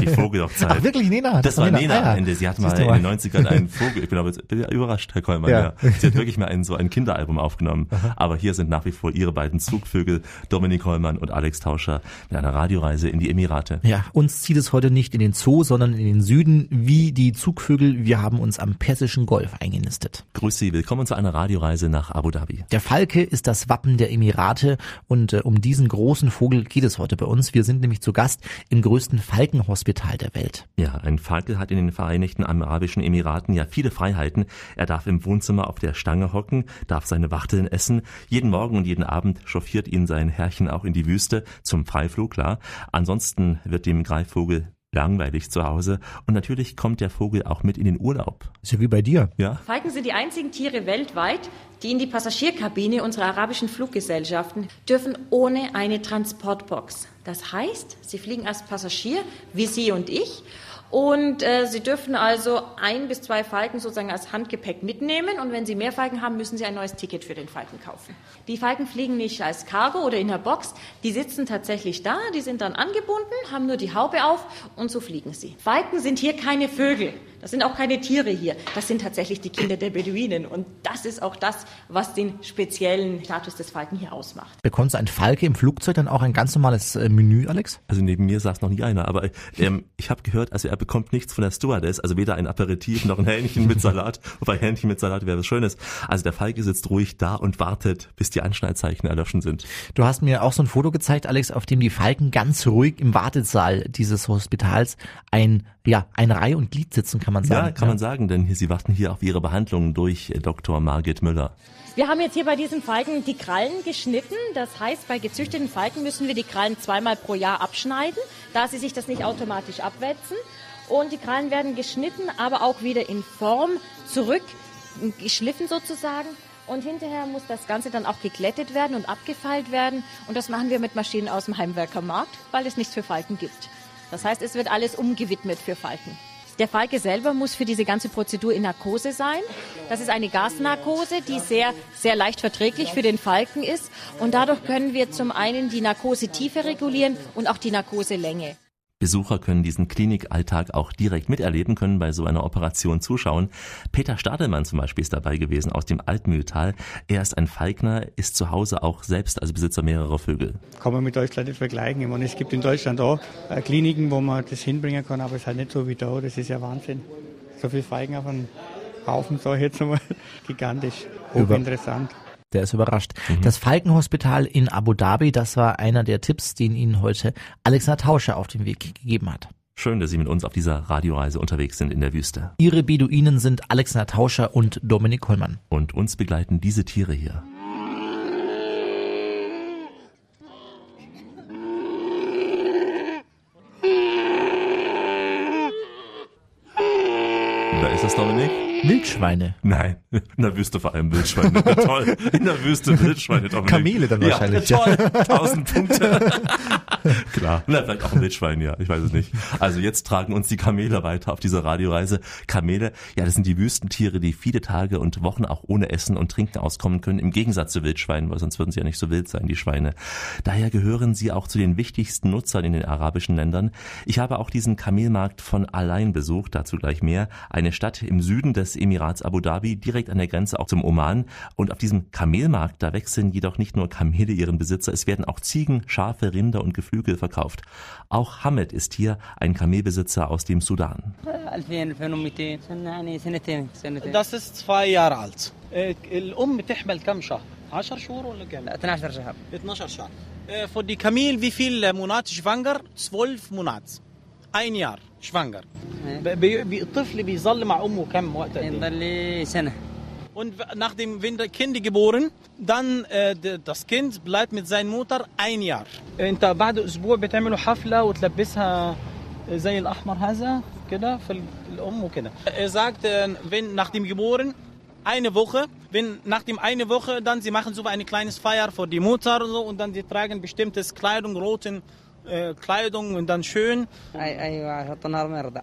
die Vogelhochzeit. Ach, wirklich, Nena? Das, war war Nena. Ah, ja. Ende. Sie hat mal du in den 90ern einen [LAUGHS] Vogel, ich bin aber jetzt bin ja überrascht, Herr Kollmann, Ja. ja. Sie hat wirklich mal ein, so ein Kinderalbum aufgenommen. Aber hier sind nach wie vor ihre beiden Zugvögel, Dominik Kollmann und Alex Tauscher, mit einer Radioreise in die Emirate. Ja, uns zieht es heute nicht in den Zoo, sondern in den Süden, wie die Zugvögel. Wir haben uns am Persischen Golf eingenistet. Grüß Sie, willkommen zu einer Radioreise nach Abu Dhabi. Der Falke ist das Wappen der Emirate und äh, um diesen großen Vogel geht es heute bei uns. Wir sind nämlich zu Gast im größten Falkenhospital der Welt. Ja, ein Falke hat in den Vereinigten Arabischen Emiraten ja viele Freiheiten. Er darf im Wohnzimmer auf der Stange hocken, darf seine Wachteln essen. Jeden Morgen und jeden Abend chauffiert ihn sein Herrchen auch in die Wüste zum Freiflug, klar. Ansonsten wird dem Greifvogel langweilig zu Hause und natürlich kommt der Vogel auch mit in den Urlaub. Ist ja wie bei dir. Ja, Falken sind die einzigen Tiere weltweit, die in die Passagierkabine unserer arabischen Fluggesellschaften dürfen ohne eine Transportbox. Das heißt, sie fliegen als Passagier, wie Sie und ich, und äh, Sie dürfen also ein bis zwei Falken sozusagen als Handgepäck mitnehmen. Und wenn Sie mehr Falken haben, müssen Sie ein neues Ticket für den Falken kaufen. Die Falken fliegen nicht als Cargo oder in der Box. Die sitzen tatsächlich da, die sind dann angebunden, haben nur die Haube auf und so fliegen sie. Falken sind hier keine Vögel. Das sind auch keine Tiere hier. Das sind tatsächlich die Kinder der Beduinen. Und das ist auch das, was den speziellen Status des Falken hier ausmacht. Bekommt so ein Falke im Flugzeug dann auch ein ganz normales äh, Menü, Alex? also neben mir saß noch nie einer, aber ähm, ich habe gehört, also er bekommt nichts von der Stewardess, also weder ein Aperitif noch ein Hähnchen mit Salat, [LAUGHS] wobei Hähnchen mit Salat wäre was Schönes. Also der Falke sitzt ruhig da und wartet, bis die Anschnallzeichen erloschen sind. Du hast mir auch so ein Foto gezeigt, Alex, auf dem die Falken ganz ruhig im Wartesaal dieses Hospitals ein, ja, ein Reihe und Glied sitzen, kann man sagen. Ja, kann man sagen, denn sie warten hier auf ihre Behandlung durch äh, Dr. Margit Müller. Wir haben jetzt hier bei diesen Falken die Krallen geschnitten. Das heißt, bei gezüchteten Falken müssen wir die Krallen zweimal pro Jahr abschneiden, da sie sich das nicht automatisch abwetzen. Und die Krallen werden geschnitten, aber auch wieder in Form zurück geschliffen sozusagen. Und hinterher muss das Ganze dann auch geglättet werden und abgefeilt werden. Und das machen wir mit Maschinen aus dem Heimwerkermarkt, weil es nichts für Falken gibt. Das heißt, es wird alles umgewidmet für Falken. Der Falke selber muss für diese ganze Prozedur in Narkose sein. Das ist eine Gasnarkose, die sehr, sehr leicht verträglich für den Falken ist. Und dadurch können wir zum einen die Narkosetiefe regulieren und auch die Narkoselänge. Besucher können diesen Klinikalltag auch direkt miterleben, können bei so einer Operation zuschauen. Peter Stadelmann zum Beispiel ist dabei gewesen aus dem Altmühltal. Er ist ein Falkner, ist zu Hause auch selbst als Besitzer mehrerer Vögel. kann man mit Deutschland nicht vergleichen. Ich meine, es gibt in Deutschland auch äh, Kliniken, wo man das hinbringen kann, aber es ist halt nicht so wie da. Das ist ja Wahnsinn. So viel Feigen auf einen Haufen, sag ich jetzt einmal, [LAUGHS] gigantisch. Über- Hochinteressant. Der ist überrascht. Das Falkenhospital in Abu Dhabi, das war einer der Tipps, den Ihnen heute Alexander Tauscher auf den Weg gegeben hat. Schön, dass Sie mit uns auf dieser Radioreise unterwegs sind in der Wüste. Ihre Beduinen sind Alexander Tauscher und Dominik Kollmann. Und uns begleiten diese Tiere hier. Da ist das, Dominik? Wildschweine. Nein, in der Wüste vor allem Wildschweine. [LAUGHS] Toll, in der Wüste Wildschweine, Dominik. Kamele dann wahrscheinlich, Ja, toll, tausend Punkte. [LAUGHS] Klar, na, vielleicht auch ein Wildschwein, ja, ich weiß es nicht. Also jetzt tragen uns die Kamele weiter auf dieser Radioreise. Kamele, ja, das sind die Wüstentiere, die viele Tage und Wochen auch ohne Essen und Trinken auskommen können, im Gegensatz zu Wildschweinen, weil sonst würden sie ja nicht so wild sein, die Schweine. Daher gehören sie auch zu den wichtigsten Nutzern in den arabischen Ländern. Ich habe auch diesen Kamelmarkt von Allein besucht, dazu gleich mehr. Eine Stadt im Süden des des Emirats Abu Dhabi direkt an der Grenze auch zum Oman. Und auf diesem Kamelmarkt, da wechseln jedoch nicht nur Kamele ihren Besitzer, es werden auch Ziegen, Schafe, Rinder und Geflügel verkauft. Auch Hamed ist hier ein Kamelbesitzer aus dem Sudan. Das ist zwei Jahre alt. Äh, für die Kamel, wie viele äh, Monate schwanger? Zwölf Monate Ein Jahr schwanger. ب- بي- بي- الطفل بيظل مع أمه كم وقت؟ قد إيه؟ يضل لي سنة Und w- nachdem wenn das Kind geboren, dann äh, d- das Kind bleibt mit seiner Mutter ein Jahr. انت بعد اسبوع بتعملوا حفله وتلبسها زي الاحمر هذا كده في الام وكده Er sagt, äh, wenn nach dem Geboren eine Woche, wenn nach dem eine Woche, dann sie machen so eine kleines Feier für die Mutter und so und dann sie tragen bestimmtes Kleidung, roten äh, Kleidung und dann schön. أي أيوة يحط نهار ما يرضع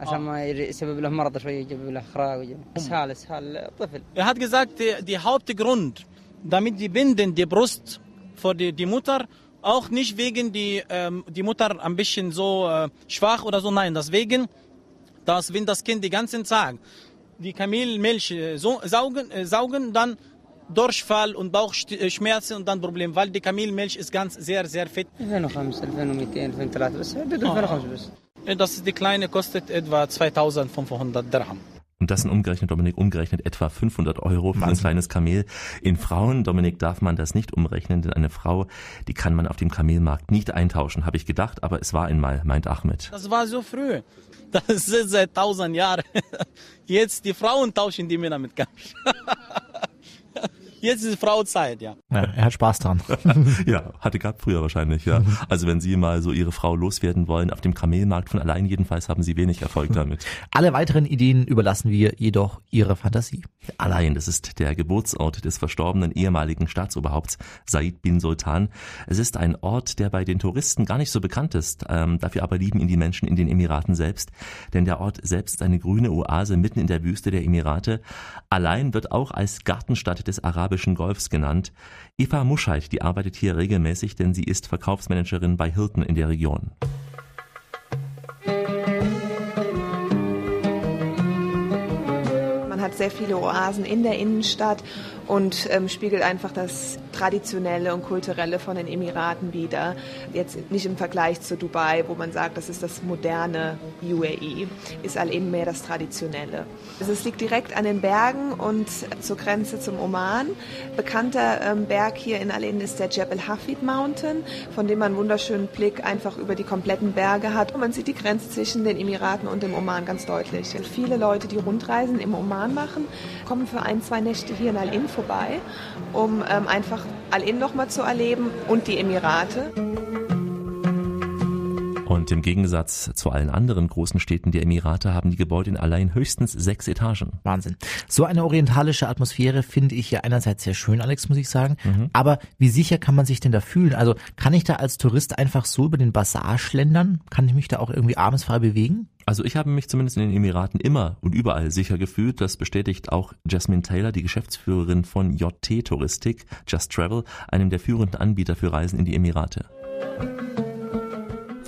عشان ما يجي- يسبب له مرض شوي يجيب له إخراج ويجيب إسهال إسهال طفل Er hat gesagt, der, der Hauptgrund, damit die Binden die Brust für die, die Mutter, auch nicht wegen die, ähm, die Mutter ein bisschen so äh, schwach oder so, nein, deswegen, dass wenn das Kind die ganzen Tag die Kamelmilch äh, so, saugen, äh, saugen, dann Durchfall und Bauchschmerzen und dann Problem, weil die Kamelmilch ist ganz sehr, sehr fett. 2500, ah. Das ist die kleine, kostet etwa 2500 Dirham. Und das sind umgerechnet, Dominik, umgerechnet etwa 500 Euro für Wahnsinn. ein kleines Kamel. In Frauen, Dominik, darf man das nicht umrechnen, denn eine Frau, die kann man auf dem Kamelmarkt nicht eintauschen, habe ich gedacht, aber es war einmal, meint Ahmed. Das war so früh. Das ist seit tausend Jahren. [LAUGHS] Jetzt die Frauen tauschen die Männer mit Kamel. [LAUGHS] Jetzt ist Frauzeit, ja. Ja, er hat Spaß dran. [LAUGHS] ja, hatte gab früher wahrscheinlich, ja. Also wenn Sie mal so Ihre Frau loswerden wollen, auf dem Kamelmarkt von allein jedenfalls haben Sie wenig Erfolg damit. [LAUGHS] Alle weiteren Ideen überlassen wir jedoch Ihrer Fantasie. Allein, das ist der Geburtsort des verstorbenen ehemaligen Staatsoberhaupts Said bin Sultan. Es ist ein Ort, der bei den Touristen gar nicht so bekannt ist. Ähm, dafür aber lieben ihn die Menschen in den Emiraten selbst. Denn der Ort selbst ist eine grüne Oase mitten in der Wüste der Emirate. Allein wird auch als Gartenstadt des arabischen Golfs genannt. Eva Muscheid, die arbeitet hier regelmäßig, denn sie ist Verkaufsmanagerin bei Hilton in der Region. Man hat sehr viele Oasen in der Innenstadt und ähm, spiegelt einfach das Traditionelle und Kulturelle von den Emiraten wider. Jetzt nicht im Vergleich zu Dubai, wo man sagt, das ist das moderne UAE, ist all eben mehr das Traditionelle. Also es liegt direkt an den Bergen und zur Grenze zum Oman. Bekannter ähm, Berg hier in Al-Ain ist der Jebel Hafid Mountain, von dem man einen wunderschönen Blick einfach über die kompletten Berge hat. Und man sieht die Grenze zwischen den Emiraten und dem Oman ganz deutlich. Viele Leute, die Rundreisen im Oman machen, kommen für ein, zwei Nächte hier in Al-Ain vorbei, um ähm, einfach Al-Ain nochmal zu erleben und die Emirate. Und im Gegensatz zu allen anderen großen Städten der Emirate haben die Gebäude in allein höchstens sechs Etagen. Wahnsinn. So eine orientalische Atmosphäre finde ich ja einerseits sehr schön, Alex, muss ich sagen. Aber wie sicher kann man sich denn da fühlen? Also kann ich da als Tourist einfach so über den Bazar schlendern? Kann ich mich da auch irgendwie abends frei bewegen? Also ich habe mich zumindest in den Emiraten immer und überall sicher gefühlt. Das bestätigt auch Jasmine Taylor, die Geschäftsführerin von JT Touristik, Just Travel, einem der führenden Anbieter für Reisen in die Emirate.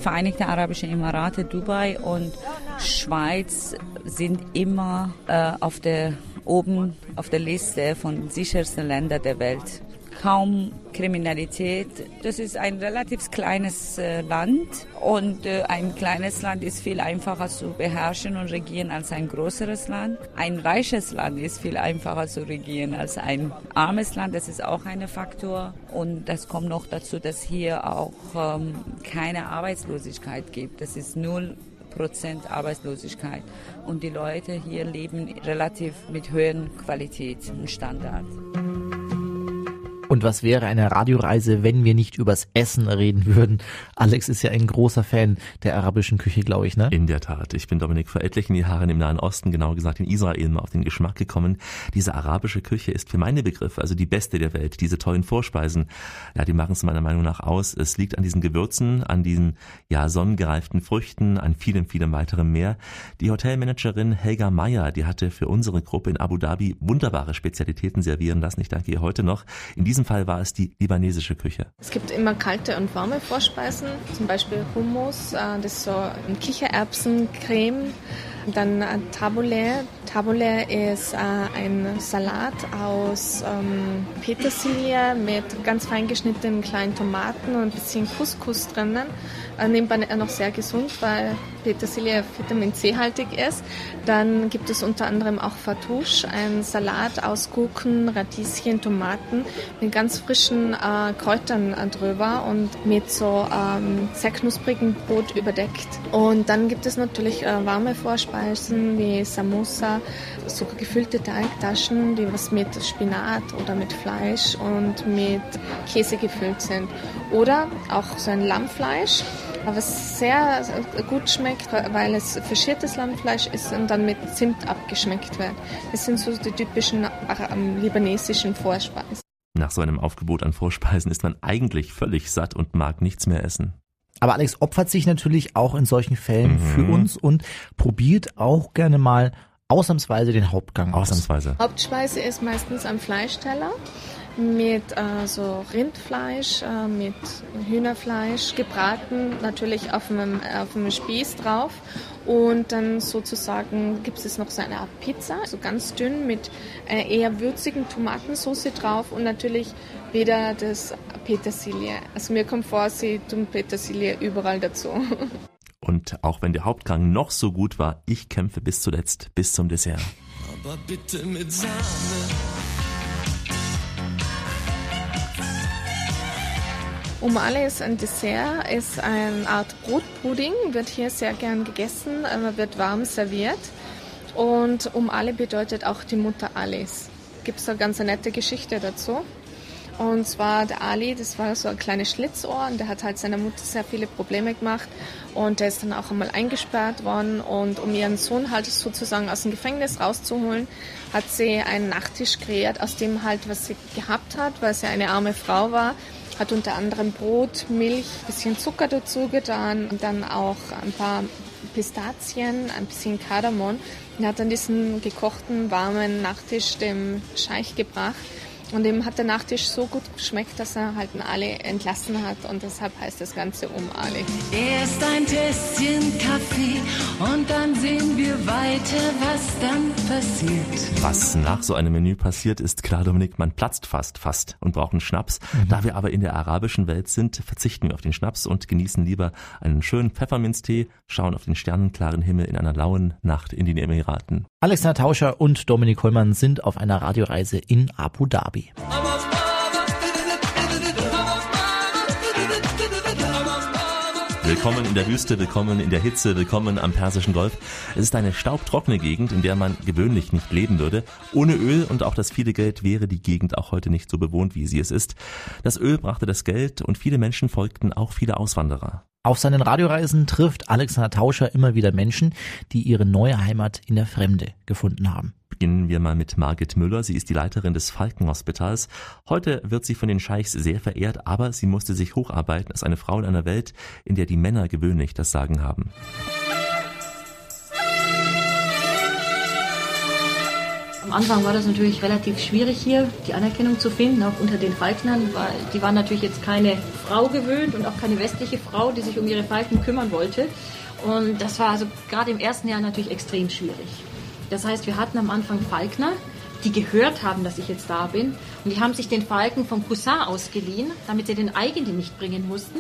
Vereinigte Arabische Emirate, Dubai und Schweiz sind immer äh, auf der, oben auf der Liste von sichersten Ländern der Welt. Kaum Kriminalität. Das ist ein relativ kleines äh, Land und äh, ein kleines Land ist viel einfacher zu beherrschen und regieren als ein größeres Land. Ein reiches Land ist viel einfacher zu regieren als ein armes Land. Das ist auch ein Faktor. Und das kommt noch dazu, dass hier auch ähm, keine Arbeitslosigkeit gibt. Das ist null Prozent Arbeitslosigkeit. Und die Leute hier leben relativ mit höheren Qualität und Standard. Und was wäre eine Radioreise, wenn wir nicht übers Essen reden würden? Alex ist ja ein großer Fan der arabischen Küche, glaube ich, ne? In der Tat. Ich bin Dominik vor etlichen Jahren im Nahen Osten, genau gesagt in Israel, mal auf den Geschmack gekommen. Diese arabische Küche ist für meine Begriffe also die beste der Welt. Diese tollen Vorspeisen, ja, die machen es meiner Meinung nach aus. Es liegt an diesen Gewürzen, an diesen, ja, sonnengereiften Früchten, an vielem, vielem weiterem mehr. Die Hotelmanagerin Helga Meyer, die hatte für unsere Gruppe in Abu Dhabi wunderbare Spezialitäten servieren lassen. Ich danke ihr heute noch. In diesem Fall war es die libanesische Küche. Es gibt immer kalte und warme Vorspeisen, zum Beispiel Hummus, äh, das ist so ein Kichererbsencreme. Dann äh, Tabule. Tabule ist äh, ein Salat aus ähm, Petersilie mit ganz fein geschnittenen kleinen Tomaten und ein bisschen Couscous drinnen. Äh, nebenbei noch sehr gesund, weil Petersilie Vitamin C haltig ist. Dann gibt es unter anderem auch Fatouche, ein Salat aus Gurken, Radieschen, Tomaten mit ganz frischen äh, Kräutern äh, drüber und mit so ähm, sehr knusprigen Brot überdeckt. Und dann gibt es natürlich äh, warme Vorspeisen wie Samosa, so gefüllte Teigtaschen, die was mit Spinat oder mit Fleisch und mit Käse gefüllt sind. Oder auch so ein Lammfleisch, was sehr gut schmeckt, weil es faschiertes Lammfleisch ist und dann mit Zimt abgeschmeckt wird. Das sind so die typischen ähm, libanesischen Vorspeisen. Nach so einem Aufgebot an Vorspeisen ist man eigentlich völlig satt und mag nichts mehr essen. Aber Alex opfert sich natürlich auch in solchen Fällen Mhm. für uns und probiert auch gerne mal ausnahmsweise den Hauptgang aus. Ausnahmsweise. Hauptspeise ist meistens ein Fleischteller mit äh, so Rindfleisch, äh, mit Hühnerfleisch, gebraten, natürlich auf einem, auf einem Spieß drauf. Und dann sozusagen gibt es noch so eine Art Pizza, so ganz dünn mit einer eher würzigen Tomatensauce drauf und natürlich wieder das Petersilie. Also mir kommt vor, sie tun Petersilie überall dazu. [LAUGHS] Und auch wenn der Hauptgang noch so gut war, ich kämpfe bis zuletzt, bis zum Dessert. Aber bitte mit Sahne. Umale ist ein Dessert, ist eine Art Brotpudding, wird hier sehr gern gegessen, wird warm serviert. Und Umale bedeutet auch die Mutter Alis. Gibt es eine ganz nette Geschichte dazu. Und zwar der Ali, das war so ein kleines Schlitzohr und der hat halt seiner Mutter sehr viele Probleme gemacht und der ist dann auch einmal eingesperrt worden und um ihren Sohn halt sozusagen aus dem Gefängnis rauszuholen, hat sie einen Nachtisch kreiert, aus dem halt, was sie gehabt hat, weil sie eine arme Frau war, hat unter anderem Brot, Milch, bisschen Zucker dazu getan und dann auch ein paar Pistazien, ein bisschen Kardamom und hat dann diesen gekochten, warmen Nachtisch dem Scheich gebracht. Und ihm hat der Nachtisch so gut geschmeckt, dass er halt einen Ali entlassen hat und deshalb heißt das Ganze um Ali. Erst ein Tässchen Kaffee und dann sehen wir weiter, was dann passiert. Was nach so einem Menü passiert, ist klar, Dominik, man platzt fast, fast und braucht einen Schnaps. Da wir aber in der arabischen Welt sind, verzichten wir auf den Schnaps und genießen lieber einen schönen Pfefferminztee, schauen auf den sternenklaren Himmel in einer lauen Nacht in den Emiraten. Alexander Tauscher und Dominik Hollmann sind auf einer Radioreise in Abu Dhabi. Willkommen in der Wüste, willkommen in der Hitze, willkommen am Persischen Golf. Es ist eine staubtrockene Gegend, in der man gewöhnlich nicht leben würde. Ohne Öl und auch das viele Geld wäre die Gegend auch heute nicht so bewohnt, wie sie es ist. Das Öl brachte das Geld und viele Menschen folgten, auch viele Auswanderer. Auf seinen Radioreisen trifft Alexander Tauscher immer wieder Menschen, die ihre neue Heimat in der Fremde gefunden haben. Beginnen wir mal mit Margit Müller. Sie ist die Leiterin des Falkenhospitals. Heute wird sie von den Scheichs sehr verehrt, aber sie musste sich hocharbeiten als eine Frau in einer Welt, in der die Männer gewöhnlich das Sagen haben. Am Anfang war das natürlich relativ schwierig hier, die Anerkennung zu finden, auch unter den Falknern, weil die waren natürlich jetzt keine Frau gewöhnt und auch keine westliche Frau, die sich um ihre Falken kümmern wollte. Und das war also gerade im ersten Jahr natürlich extrem schwierig. Das heißt, wir hatten am Anfang Falkner, die gehört haben, dass ich jetzt da bin. Und die haben sich den Falken vom Cousin ausgeliehen, damit sie den eigenen nicht bringen mussten,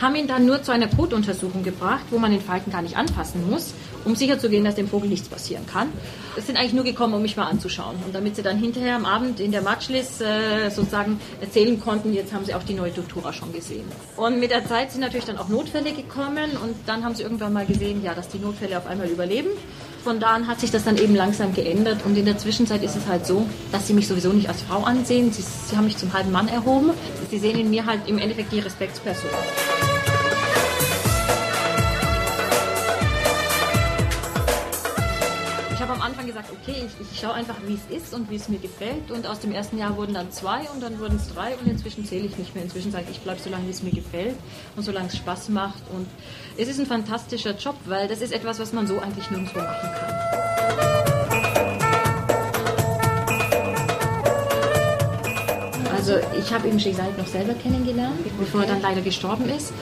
haben ihn dann nur zu einer Brutuntersuchung gebracht, wo man den Falken gar nicht anfassen muss, um sicherzugehen, dass dem Vogel nichts passieren kann. Es sind eigentlich nur gekommen, um mich mal anzuschauen. Und damit sie dann hinterher am Abend in der Matschlis äh, sozusagen erzählen konnten, jetzt haben sie auch die neue Duktura schon gesehen. Und mit der Zeit sind natürlich dann auch Notfälle gekommen und dann haben sie irgendwann mal gesehen, ja, dass die Notfälle auf einmal überleben. Von da an hat sich das dann eben langsam geändert und in der Zwischenzeit ist es halt so, dass sie mich sowieso nicht als Frau ansehen. Sie, sie haben mich zum halben Mann erhoben. Sie sehen in mir halt im Endeffekt die Respektsperson. Okay, ich, ich schaue einfach, wie es ist und wie es mir gefällt. Und aus dem ersten Jahr wurden dann zwei und dann wurden es drei und inzwischen zähle ich nicht mehr. Inzwischen sage ich, ich bleibe so lange, wie es mir gefällt und solange es Spaß macht. Und es ist ein fantastischer Job, weil das ist etwas, was man so eigentlich nirgendwo machen kann. Also ich habe eben Sheikh Zayed noch selber kennengelernt, bevor er dann leider gestorben ist.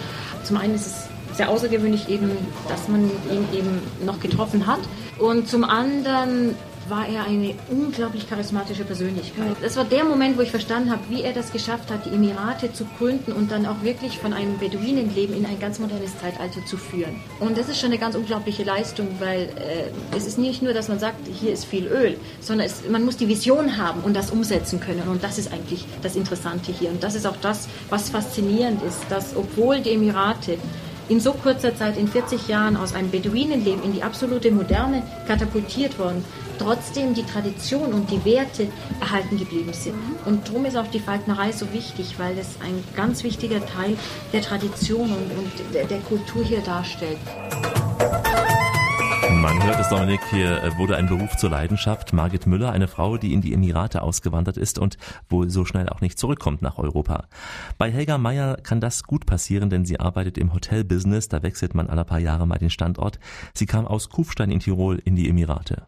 Zum einen ist es sehr außergewöhnlich eben, dass man ihn eben noch getroffen hat. Und zum anderen war er eine unglaublich charismatische Persönlichkeit. Das war der Moment, wo ich verstanden habe, wie er das geschafft hat, die Emirate zu gründen und dann auch wirklich von einem Beduinenleben in ein ganz modernes Zeitalter zu führen. Und das ist schon eine ganz unglaubliche Leistung, weil äh, es ist nicht nur, dass man sagt, hier ist viel Öl, sondern es, man muss die Vision haben und das umsetzen können. Und das ist eigentlich das Interessante hier. Und das ist auch das, was faszinierend ist, dass obwohl die Emirate in so kurzer Zeit, in 40 Jahren, aus einem Beduinenleben in die absolute Moderne katapultiert worden, trotzdem die Tradition und die Werte erhalten geblieben sind. Und darum ist auch die Falknerei so wichtig, weil es ein ganz wichtiger Teil der Tradition und, und der, der Kultur hier darstellt. Man hört es, Dominik, hier äh, wurde ein Beruf zur Leidenschaft. Margit Müller, eine Frau, die in die Emirate ausgewandert ist und wohl so schnell auch nicht zurückkommt nach Europa. Bei Helga Meyer kann das gut passieren, denn sie arbeitet im Hotelbusiness. Da wechselt man alle paar Jahre mal den Standort. Sie kam aus Kufstein in Tirol in die Emirate.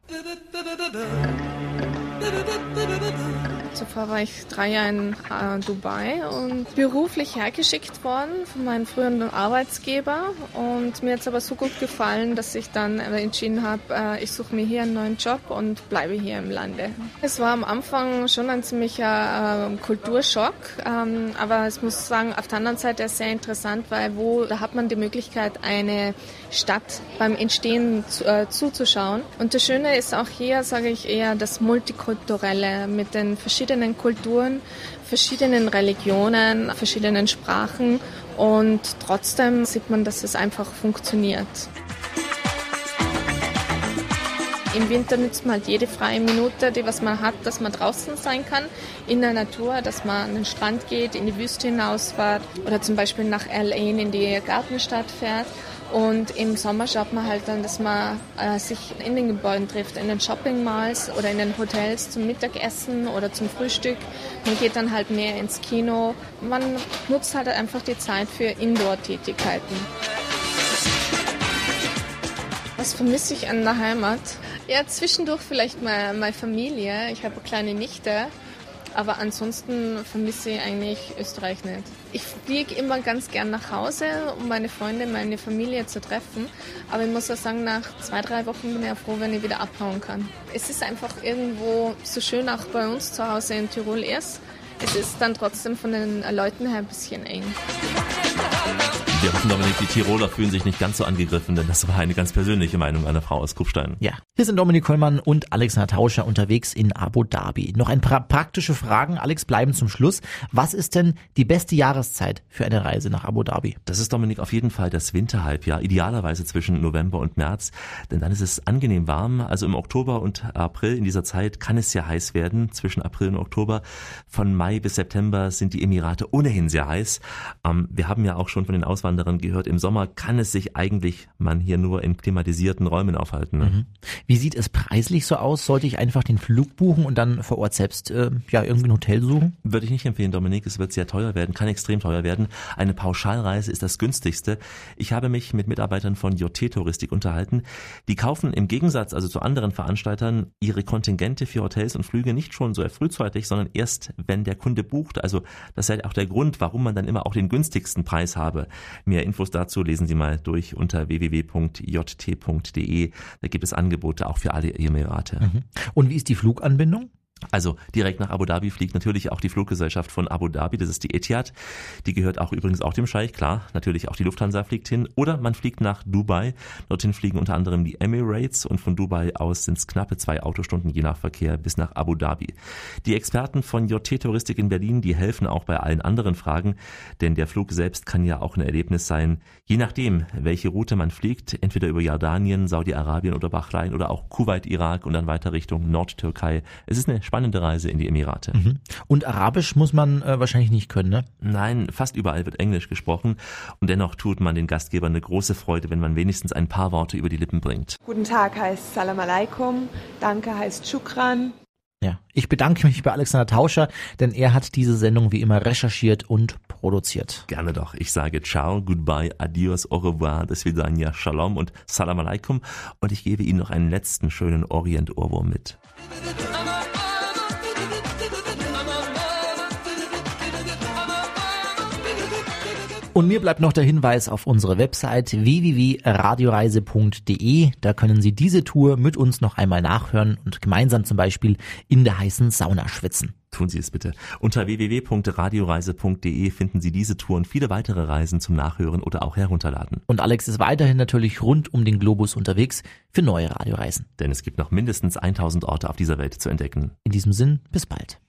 Zuvor war ich drei Jahre in äh, Dubai und beruflich hergeschickt worden von meinem früheren Arbeitsgeber. Und mir hat es aber so gut gefallen, dass ich dann entschieden habe, äh, ich suche mir hier einen neuen Job und bleibe hier im Lande. Es war am Anfang schon ein ziemlicher äh, Kulturschock, ähm, aber ich muss sagen, auf der anderen Seite sehr interessant, weil wo da hat man die Möglichkeit, eine Stadt beim Entstehen zu, äh, zuzuschauen. Und das Schöne ist auch hier, sage ich eher, das Multikulturelle mit den verschiedenen Kulturen, verschiedenen Religionen, verschiedenen Sprachen und trotzdem sieht man, dass es einfach funktioniert. Im Winter nützt man halt jede freie Minute, die was man hat, dass man draußen sein kann, in der Natur, dass man an den Strand geht, in die Wüste hinausfährt oder zum Beispiel nach LA in die Gartenstadt fährt. Und im Sommer schaut man halt dann, dass man äh, sich in den Gebäuden trifft, in den Shopping Malls oder in den Hotels zum Mittagessen oder zum Frühstück. Man geht dann halt mehr ins Kino. Man nutzt halt einfach die Zeit für Indoor-Tätigkeiten. Was vermisse ich an der Heimat? Ja, zwischendurch vielleicht mal meine Familie. Ich habe eine kleine Nichte. Aber ansonsten vermisse ich eigentlich Österreich nicht. Ich fliege immer ganz gern nach Hause, um meine Freunde, meine Familie zu treffen. Aber ich muss auch sagen, nach zwei, drei Wochen bin ich froh, wenn ich wieder abhauen kann. Es ist einfach irgendwo so schön auch bei uns zu Hause in Tirol ist. Es ist dann trotzdem von den Leuten her ein bisschen eng. Wir hoffen, Dominik, die Tiroler fühlen sich nicht ganz so angegriffen, denn das war eine ganz persönliche Meinung einer Frau aus Kufstein. Ja, hier sind Dominik Kollmann und Alexander Tauscher unterwegs in Abu Dhabi. Noch ein paar praktische Fragen. Alex, bleiben zum Schluss. Was ist denn die beste Jahreszeit für eine Reise nach Abu Dhabi? Das ist, Dominik, auf jeden Fall das Winterhalbjahr, idealerweise zwischen November und März, denn dann ist es angenehm warm. Also im Oktober und April in dieser Zeit kann es sehr heiß werden, zwischen April und Oktober. Von Mai bis September sind die Emirate ohnehin sehr heiß. Ähm, wir haben ja auch schon von den Auswanderern gehört, im Sommer kann es sich eigentlich man hier nur in klimatisierten Räumen aufhalten. Ne? Mhm. Wie sieht es preislich so aus? Sollte ich einfach den Flug buchen und dann vor Ort selbst äh, ja irgendwie ein Hotel suchen? Würde ich nicht empfehlen, Dominik. Es wird sehr teuer werden, kann extrem teuer werden. Eine Pauschalreise ist das günstigste. Ich habe mich mit Mitarbeitern von JT Touristik unterhalten. Die kaufen im Gegensatz also zu anderen Veranstaltern ihre Kontingente für Hotels und Flüge nicht schon so frühzeitig, sondern erst, wenn der Kunde bucht. Also das ist halt auch der Grund, warum man dann immer auch den günstigsten Preis habe. Mehr Infos dazu lesen Sie mal durch unter www.jt.de. Da gibt es Angebote auch für alle Emirate. Mhm. Und wie ist die Fluganbindung? Also direkt nach Abu Dhabi fliegt natürlich auch die Fluggesellschaft von Abu Dhabi, das ist die Etihad. Die gehört auch übrigens auch dem Scheich, klar. Natürlich auch die Lufthansa fliegt hin. Oder man fliegt nach Dubai. Dorthin fliegen unter anderem die Emirates und von Dubai aus sind es knappe zwei Autostunden je nach Verkehr bis nach Abu Dhabi. Die Experten von JT Touristik in Berlin, die helfen auch bei allen anderen Fragen, denn der Flug selbst kann ja auch ein Erlebnis sein. Je nachdem, welche Route man fliegt, entweder über Jordanien, Saudi-Arabien oder Bahrain oder auch Kuwait, Irak und dann weiter Richtung Nordtürkei. Es ist eine spannende Reise in die Emirate. Mhm. Und Arabisch muss man äh, wahrscheinlich nicht können, ne? Nein, fast überall wird Englisch gesprochen und dennoch tut man den Gastgebern eine große Freude, wenn man wenigstens ein paar Worte über die Lippen bringt. Guten Tag heißt Salam Alaikum, Danke heißt Shukran. Ja, ich bedanke mich bei Alexander Tauscher, denn er hat diese Sendung wie immer recherchiert und produziert. Gerne doch. Ich sage ciao, goodbye, adios, au revoir, des Vidania, shalom und salam alaikum und ich gebe Ihnen noch einen letzten schönen Orient-Ohrwurm mit. Und mir bleibt noch der Hinweis auf unsere Website www.radioreise.de. Da können Sie diese Tour mit uns noch einmal nachhören und gemeinsam zum Beispiel in der heißen Sauna schwitzen. Tun Sie es bitte. Unter www.radioreise.de finden Sie diese Tour und viele weitere Reisen zum Nachhören oder auch herunterladen. Und Alex ist weiterhin natürlich rund um den Globus unterwegs für neue Radioreisen. Denn es gibt noch mindestens 1000 Orte auf dieser Welt zu entdecken. In diesem Sinn, bis bald.